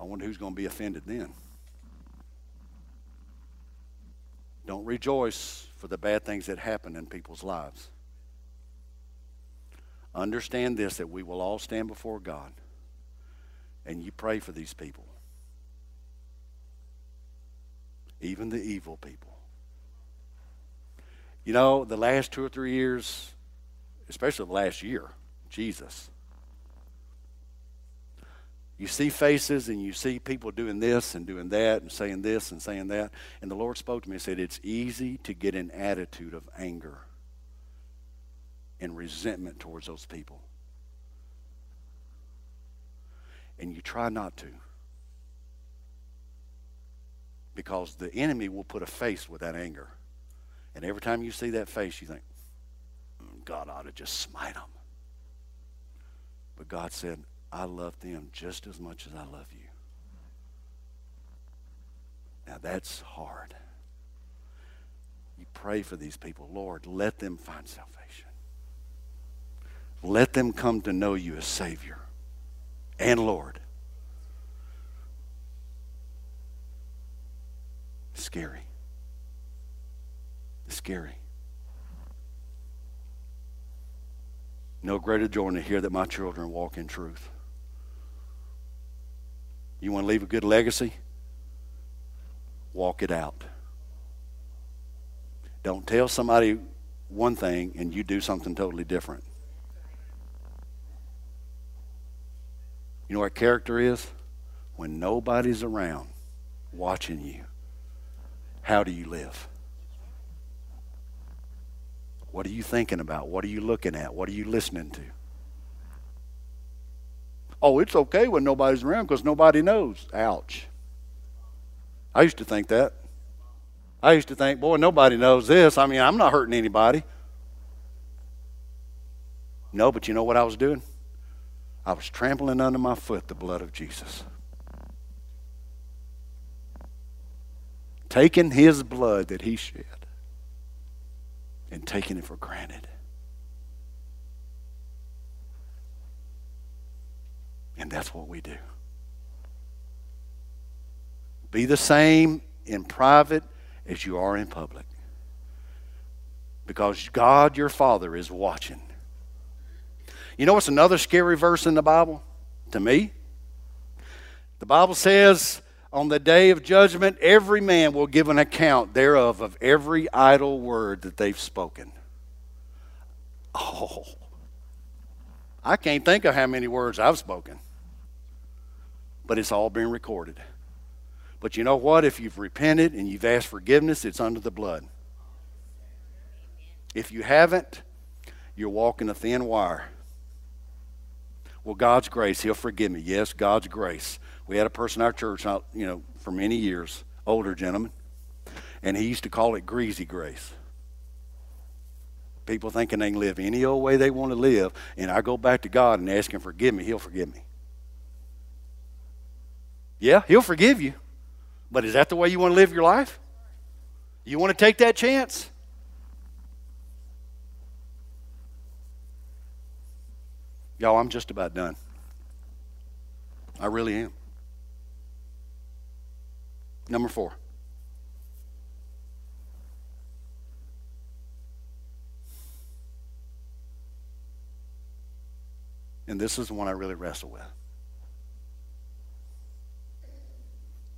I wonder who's going to be offended then. Don't rejoice for the bad things that happen in people's lives. Understand this that we will all stand before God and you pray for these people, even the evil people. You know, the last two or three years, especially the last year, Jesus You see faces and you see people doing this and doing that and saying this and saying that. And the Lord spoke to me and said, It's easy to get an attitude of anger and resentment towards those people. And you try not to. Because the enemy will put a face with that anger. And every time you see that face, you think, mm, God ought to just smite them. But God said, I love them just as much as I love you. Now that's hard. You pray for these people. Lord, let them find salvation. Let them come to know you as Savior and Lord. Scary. Scary. No greater joy than to hear that my children walk in truth. You want to leave a good legacy? Walk it out. Don't tell somebody one thing and you do something totally different. You know what character is? When nobody's around watching you, how do you live? What are you thinking about? What are you looking at? What are you listening to? Oh, it's okay when nobody's around because nobody knows. Ouch. I used to think that. I used to think, boy, nobody knows this. I mean, I'm not hurting anybody. No, but you know what I was doing? I was trampling under my foot the blood of Jesus. Taking his blood that he shed and taking it for granted. And that's what we do. Be the same in private as you are in public. Because God, your Father, is watching. You know what's another scary verse in the Bible to me? The Bible says, on the day of judgment, every man will give an account thereof of every idle word that they've spoken. Oh, I can't think of how many words I've spoken but it's all been recorded. But you know what? If you've repented and you've asked forgiveness, it's under the blood. If you haven't, you're walking a thin wire. Well, God's grace, He'll forgive me. Yes, God's grace. We had a person in our church, you know, for many years, older gentleman, and he used to call it greasy grace. People thinking they can live any old way they want to live, and I go back to God and ask Him forgive me, He'll forgive me. Yeah, He'll forgive you. But is that the way you want to live your life? You want to take that chance? Y'all, I'm just about done. I really am. Number four. And this is the one I really wrestle with.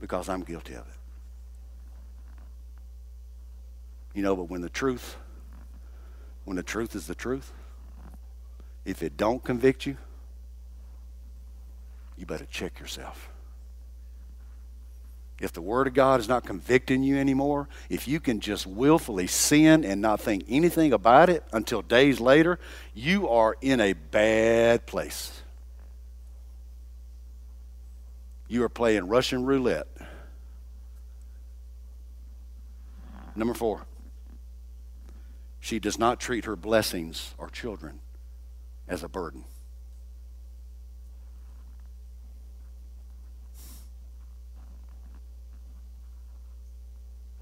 Because I'm guilty of it. You know, but when the truth, when the truth is the truth, if it don't convict you, you better check yourself. If the Word of God is not convicting you anymore, if you can just willfully sin and not think anything about it until days later, you are in a bad place. You are playing Russian roulette. Number four, she does not treat her blessings or children as a burden.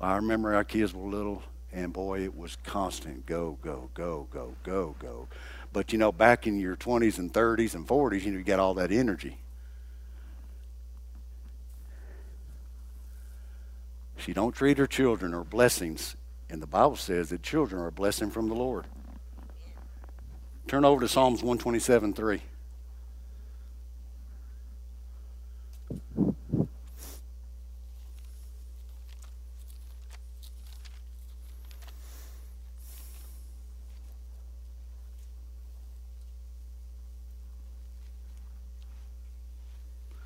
I remember our kids were little, and boy, it was constant go, go, go, go, go, go. But you know, back in your 20s and 30s and 40s, you know, you got all that energy. She don't treat her children or blessings. And the Bible says that children are a blessing from the Lord. Turn over to Psalms 127 3.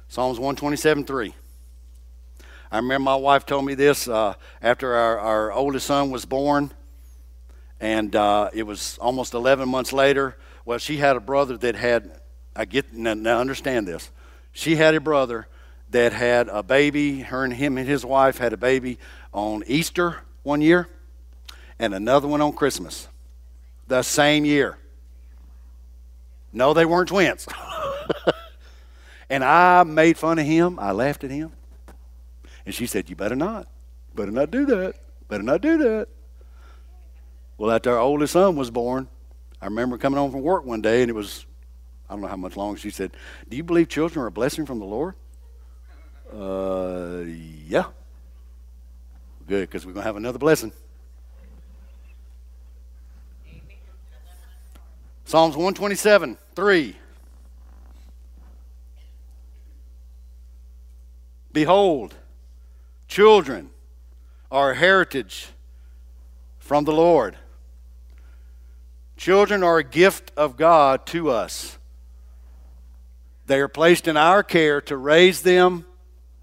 Psalms 127 3. I remember my wife told me this uh, after our, our oldest son was born, and uh, it was almost 11 months later. Well, she had a brother that had, I get, now, now understand this. She had a brother that had a baby. Her and him and his wife had a baby on Easter one year and another one on Christmas the same year. No, they weren't twins. [LAUGHS] and I made fun of him. I laughed at him. And she said, You better not. Better not do that. Better not do that. Well, after our oldest son was born, I remember coming home from work one day and it was, I don't know how much longer, she said, Do you believe children are a blessing from the Lord? Uh, yeah. Good, because we're going to have another blessing. Psalms 127, 3. Behold, children are a heritage from the Lord. Children are a gift of God to us. They are placed in our care to raise them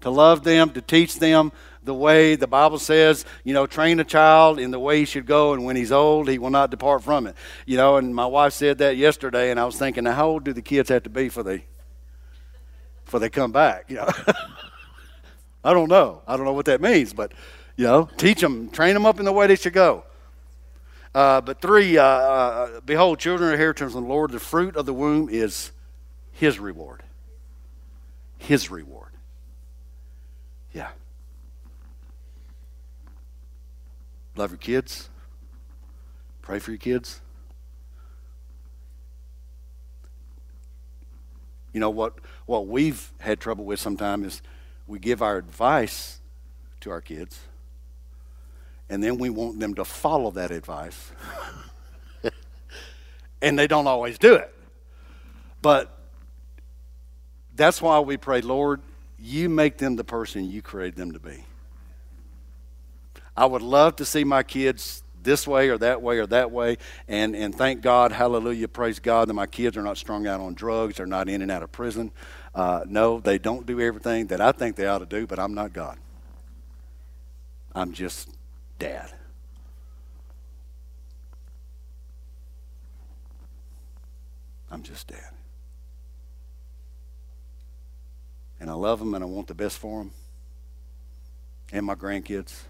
to love them, to teach them the way the Bible says, you know, train a child in the way he should go, and when he's old, he will not depart from it. You know, and my wife said that yesterday, and I was thinking, now, how old do the kids have to be for they, for they come back? You know, [LAUGHS] I don't know. I don't know what that means, but you know, teach them, train them up in the way they should go. Uh, but three, uh, uh, behold, children are inheritance from the Lord. The fruit of the womb is His reward. His reward. Yeah. Love your kids. Pray for your kids. You know what what we've had trouble with sometimes is we give our advice to our kids and then we want them to follow that advice. [LAUGHS] and they don't always do it. But that's why we pray, Lord, you make them the person you created them to be. I would love to see my kids this way or that way or that way. And, and thank God, hallelujah, praise God that my kids are not strung out on drugs, they're not in and out of prison. Uh, no, they don't do everything that I think they ought to do, but I'm not God. I'm just dad. I'm just dad. and I love them and I want the best for them and my grandkids.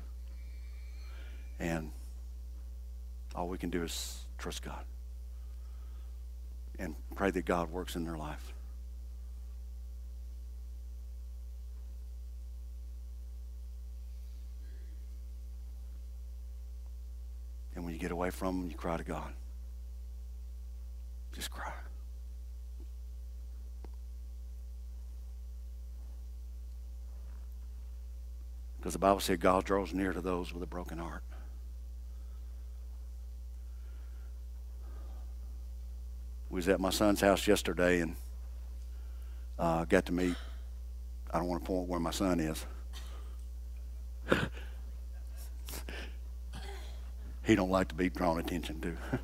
And all we can do is trust God and pray that God works in their life. And when you get away from them, you cry to God. Just cry. Because the Bible said God draws near to those with a broken heart. We was at my son's house yesterday and uh, got to meet. I don't want to point where my son is. He don't like to be drawn attention to. [LAUGHS]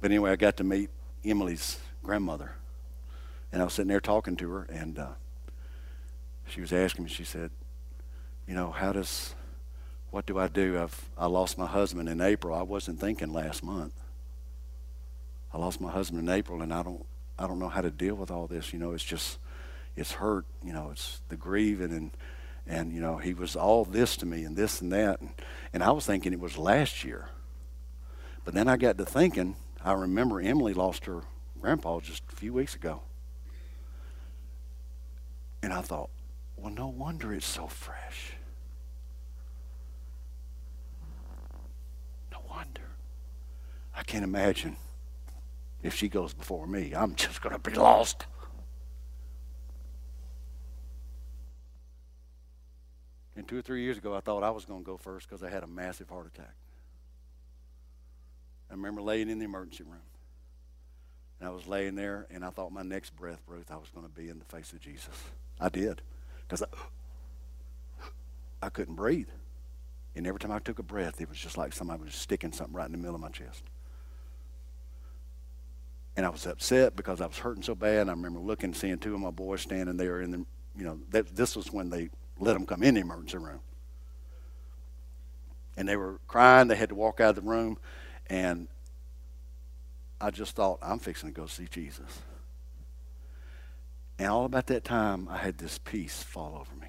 but anyway, I got to meet Emily's grandmother, and I was sitting there talking to her, and uh, she was asking me. She said, you know, how does, what do I do? I've, I lost my husband in April. I wasn't thinking last month. I lost my husband in April, and I don't, I don't know how to deal with all this. You know, it's just, it's hurt. You know, it's the grieving and, and you know, he was all this to me and this and that, and, and I was thinking it was last year. But then I got to thinking. I remember Emily lost her grandpa just a few weeks ago, and I thought, well, no wonder it's so fresh. No wonder. I can't imagine if she goes before me. I'm just going to be lost. And two or three years ago, I thought I was going to go first because I had a massive heart attack. I remember laying in the emergency room. And I was laying there, and I thought my next breath, Ruth, I was going to be in the face of Jesus. I did. Because I, [GASPS] I couldn't breathe. And every time I took a breath, it was just like somebody was sticking something right in the middle of my chest. And I was upset because I was hurting so bad. I remember looking, seeing two of my boys standing there and the, you know, that, this was when they let them come in the emergency room. And they were crying. They had to walk out of the room. And I just thought, I'm fixing to go see Jesus. And all about that time, I had this peace fall over me.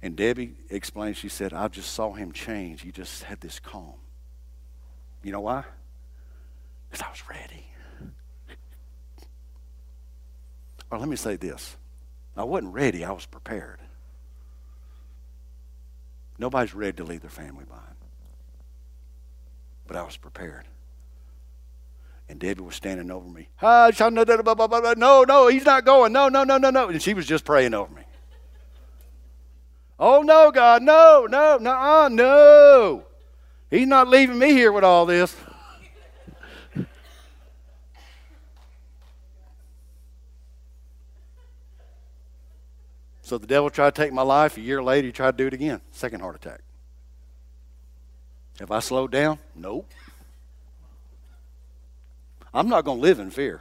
And Debbie explained, she said, I just saw him change. He just had this calm. You know why? Because I was ready. [LAUGHS] Or let me say this I wasn't ready, I was prepared. Nobody's ready to leave their family behind. But I was prepared. And Debbie was standing over me. Ah, no, no, he's not going. No, no, no, no, no. And she was just praying over me. Oh, no, God, no, no, no, no. He's not leaving me here with all this. So the devil tried to take my life. A year later, he tried to do it again. Second heart attack. Have I slowed down? Nope. I'm not going to live in fear.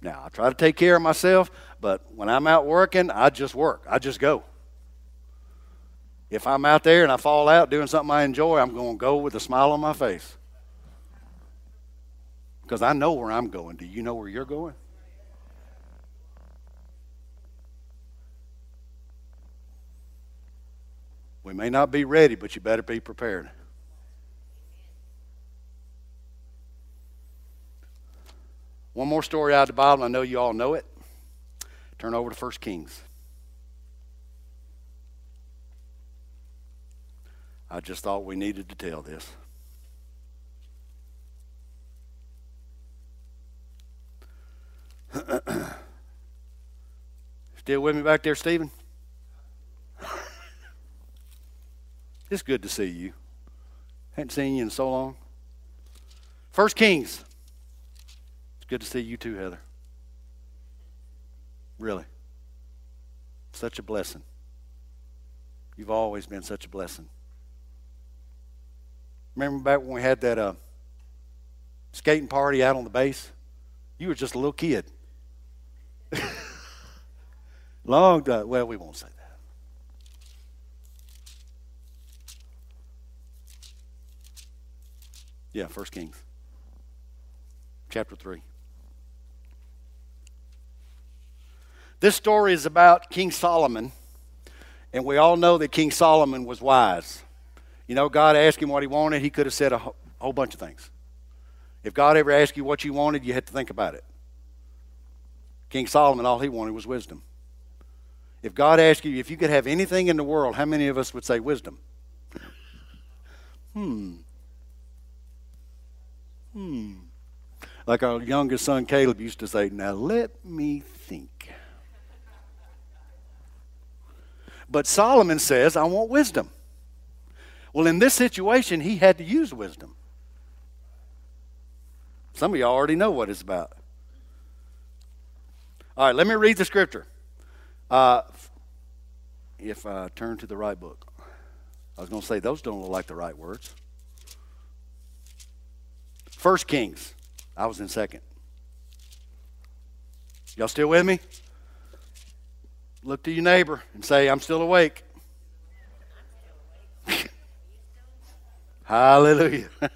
Now, I try to take care of myself, but when I'm out working, I just work. I just go. If I'm out there and I fall out doing something I enjoy, I'm going to go with a smile on my face. Because I know where I'm going. Do you know where you're going? We may not be ready, but you better be prepared. One more story out of the Bible. I know you all know it. Turn over to 1 Kings. I just thought we needed to tell this. [CLEARS THROAT] Still with me back there, Stephen? It's good to see you. Hadn't seen you in so long. First Kings. It's good to see you too, Heather. Really. Such a blessing. You've always been such a blessing. Remember back when we had that uh, skating party out on the base? You were just a little kid. [LAUGHS] Long time. Well, we won't say that. Yeah, First Kings, chapter three. This story is about King Solomon, and we all know that King Solomon was wise. You know, God asked him what he wanted, he could have said a whole bunch of things. If God ever asked you what you wanted, you had to think about it. King Solomon, all he wanted was wisdom. If God asked you if you could have anything in the world, how many of us would say wisdom? Hmm. Hmm. Like our youngest son Caleb used to say, now let me think. But Solomon says, I want wisdom. Well, in this situation, he had to use wisdom. Some of y'all already know what it's about. All right, let me read the scripture. Uh, if I turn to the right book, I was going to say those don't look like the right words. First Kings. I was in second. Y'all still with me? Look to your neighbor and say, I'm still awake. Hallelujah. [LAUGHS]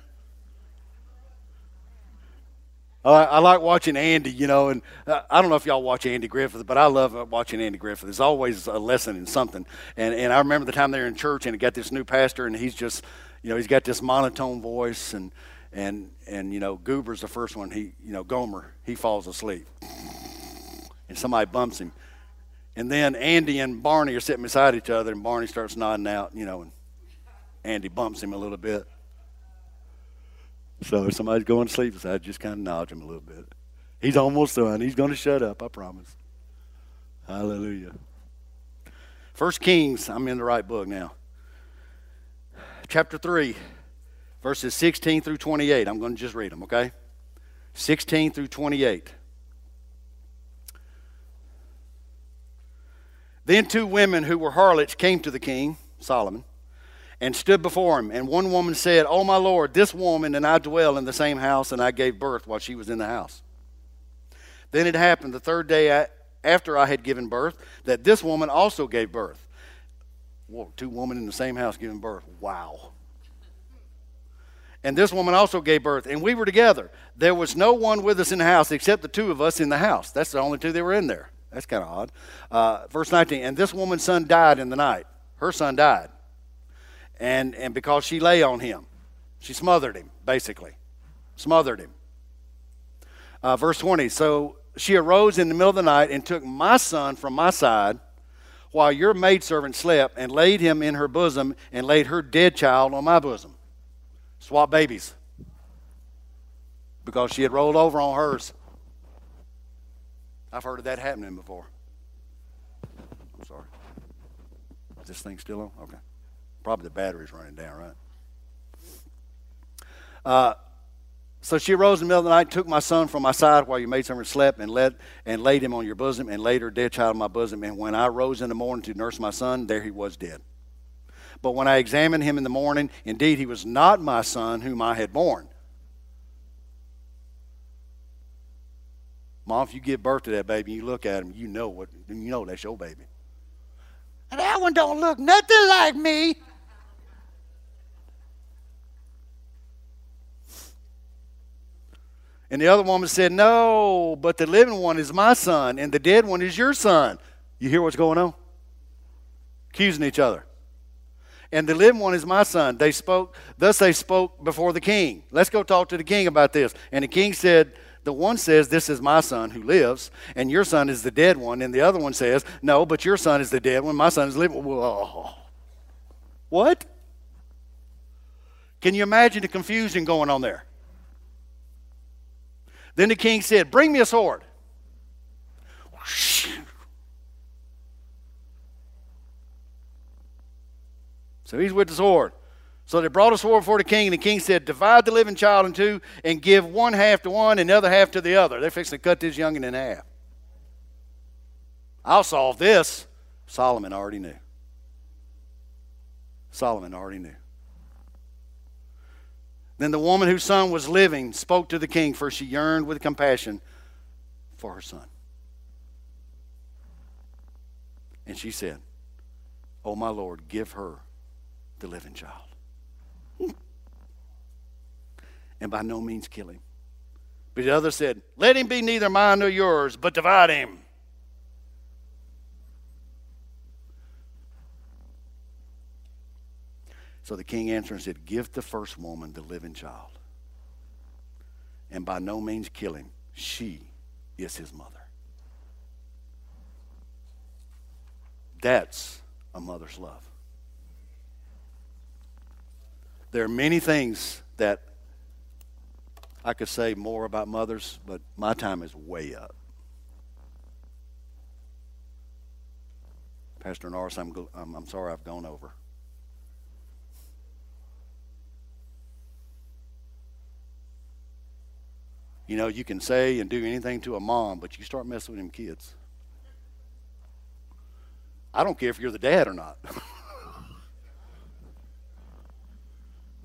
I like watching Andy, you know, and uh, I don't know if y'all watch Andy Griffith, but I love uh, watching Andy Griffith. There's always a lesson in something. And, and I remember the time they were in church and he got this new pastor, and he's just, you know, he's got this monotone voice, and, and, and you know, Goober's the first one. He, you know, Gomer, he falls asleep. And somebody bumps him. And then Andy and Barney are sitting beside each other, and Barney starts nodding out, you know, and Andy bumps him a little bit. So if somebody's going to sleep, I just kind of nod him a little bit. He's almost done. He's going to shut up, I promise. Hallelujah. First Kings, I'm in the right book now. Chapter 3, verses 16 through 28. I'm going to just read them, okay? 16 through 28. Then two women who were harlots came to the king, Solomon and stood before him. And one woman said, Oh, my Lord, this woman and I dwell in the same house, and I gave birth while she was in the house. Then it happened the third day after I had given birth that this woman also gave birth. Whoa, two women in the same house giving birth. Wow. And this woman also gave birth, and we were together. There was no one with us in the house except the two of us in the house. That's the only two that were in there. That's kind of odd. Uh, verse 19, and this woman's son died in the night. Her son died. And, and because she lay on him, she smothered him, basically. Smothered him. Uh, verse 20, so she arose in the middle of the night and took my son from my side while your maidservant slept and laid him in her bosom and laid her dead child on my bosom. Swap babies. Because she had rolled over on hers. I've heard of that happening before. I'm sorry. Is this thing still on? Okay. Probably the battery's running down, right? Uh, so she arose in the middle of the night, took my son from my side while your maidservant slept, and led and laid him on your bosom, and laid her dead child on my bosom. And when I rose in the morning to nurse my son, there he was dead. But when I examined him in the morning, indeed he was not my son whom I had borne. Mom, if you give birth to that baby, and you look at him, you know what you know that's your baby. And that one don't look nothing like me. And the other woman said, No, but the living one is my son, and the dead one is your son. You hear what's going on? Accusing each other. And the living one is my son. They spoke, thus they spoke before the king. Let's go talk to the king about this. And the king said, The one says, This is my son who lives, and your son is the dead one. And the other one says, No, but your son is the dead one. My son is living. Whoa. What? Can you imagine the confusion going on there? Then the king said, Bring me a sword. So he's with the sword. So they brought a sword before the king, and the king said, Divide the living child in two and give one half to one and the other half to the other. They're fixing to cut this youngin in half. I'll solve this. Solomon already knew. Solomon already knew. Then the woman whose son was living spoke to the king, for she yearned with compassion for her son. And she said, Oh, my Lord, give her the living child. and by no means kill him. But the other said, Let him be neither mine nor yours, but divide him. So the king answered and said, Give the first woman the living child, and by no means kill him. She is his mother. That's a mother's love. There are many things that I could say more about mothers, but my time is way up. Pastor Norris, I'm, I'm, I'm sorry I've gone over. You know, you can say and do anything to a mom, but you start messing with them kids. I don't care if you're the dad or not. [LAUGHS]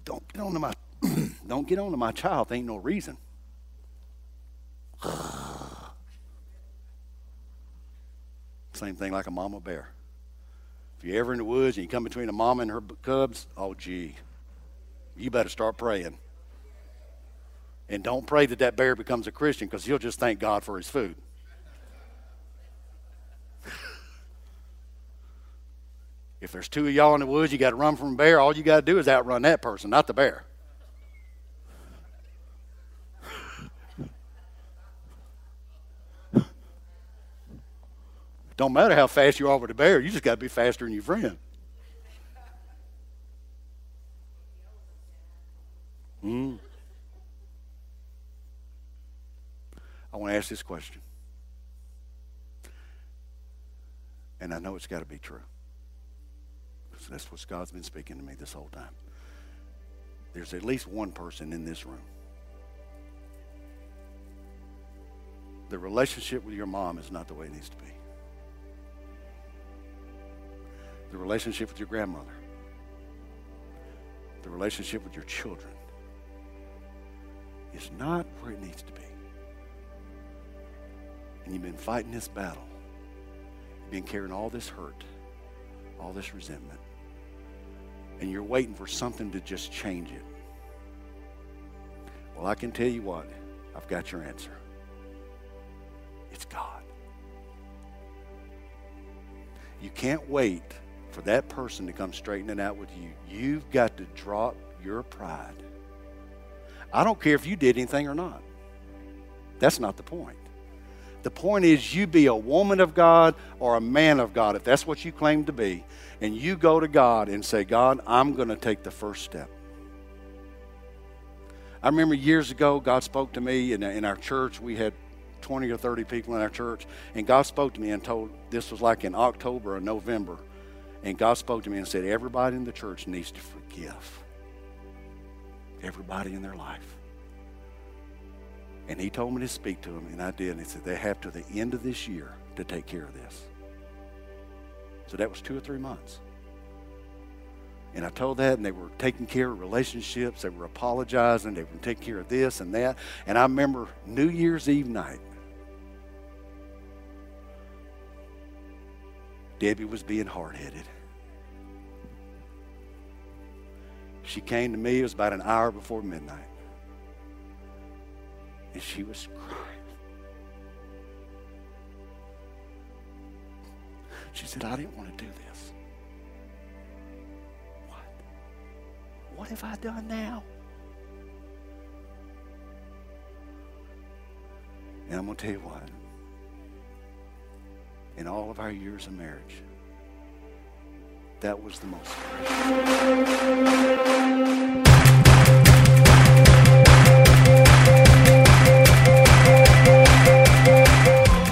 don't get on to my [CLEARS THROAT] don't get on to my child. There ain't no reason. [SIGHS] Same thing like a mama bear. If you're ever in the woods and you come between a mama and her cubs, oh gee, you better start praying. And don't pray that that bear becomes a Christian because he'll just thank God for his food. If there's two of y'all in the woods, you got to run from a bear. All you got to do is outrun that person, not the bear. Don't matter how fast you are with a bear, you just got to be faster than your friend. Mm. I want to ask this question. And I know it's got to be true. That's what God's been speaking to me this whole time. There's at least one person in this room. The relationship with your mom is not the way it needs to be. The relationship with your grandmother the relationship with your children is not where it needs to be. And you've been fighting this battle. You've been carrying all this hurt, all this resentment. And you're waiting for something to just change it. Well, I can tell you what, I've got your answer. It's God. You can't wait for that person to come straighten it out with you. You've got to drop your pride. I don't care if you did anything or not. That's not the point. The point is, you be a woman of God or a man of God, if that's what you claim to be, and you go to God and say, God, I'm going to take the first step. I remember years ago, God spoke to me in, in our church. We had 20 or 30 people in our church, and God spoke to me and told this was like in October or November. And God spoke to me and said, Everybody in the church needs to forgive. Everybody in their life. And He told me to speak to them, and I did. And He said, They have to the end of this year to take care of this. So that was two or three months. And I told that, and they were taking care of relationships. They were apologizing. They were taking care of this and that. And I remember New Year's Eve night. Debbie was being hard headed. She came to me, it was about an hour before midnight. And she was crying. She said, I didn't want to do this. What? What have I done now? And I'm going to tell you what. In all of our years of marriage, that was the most.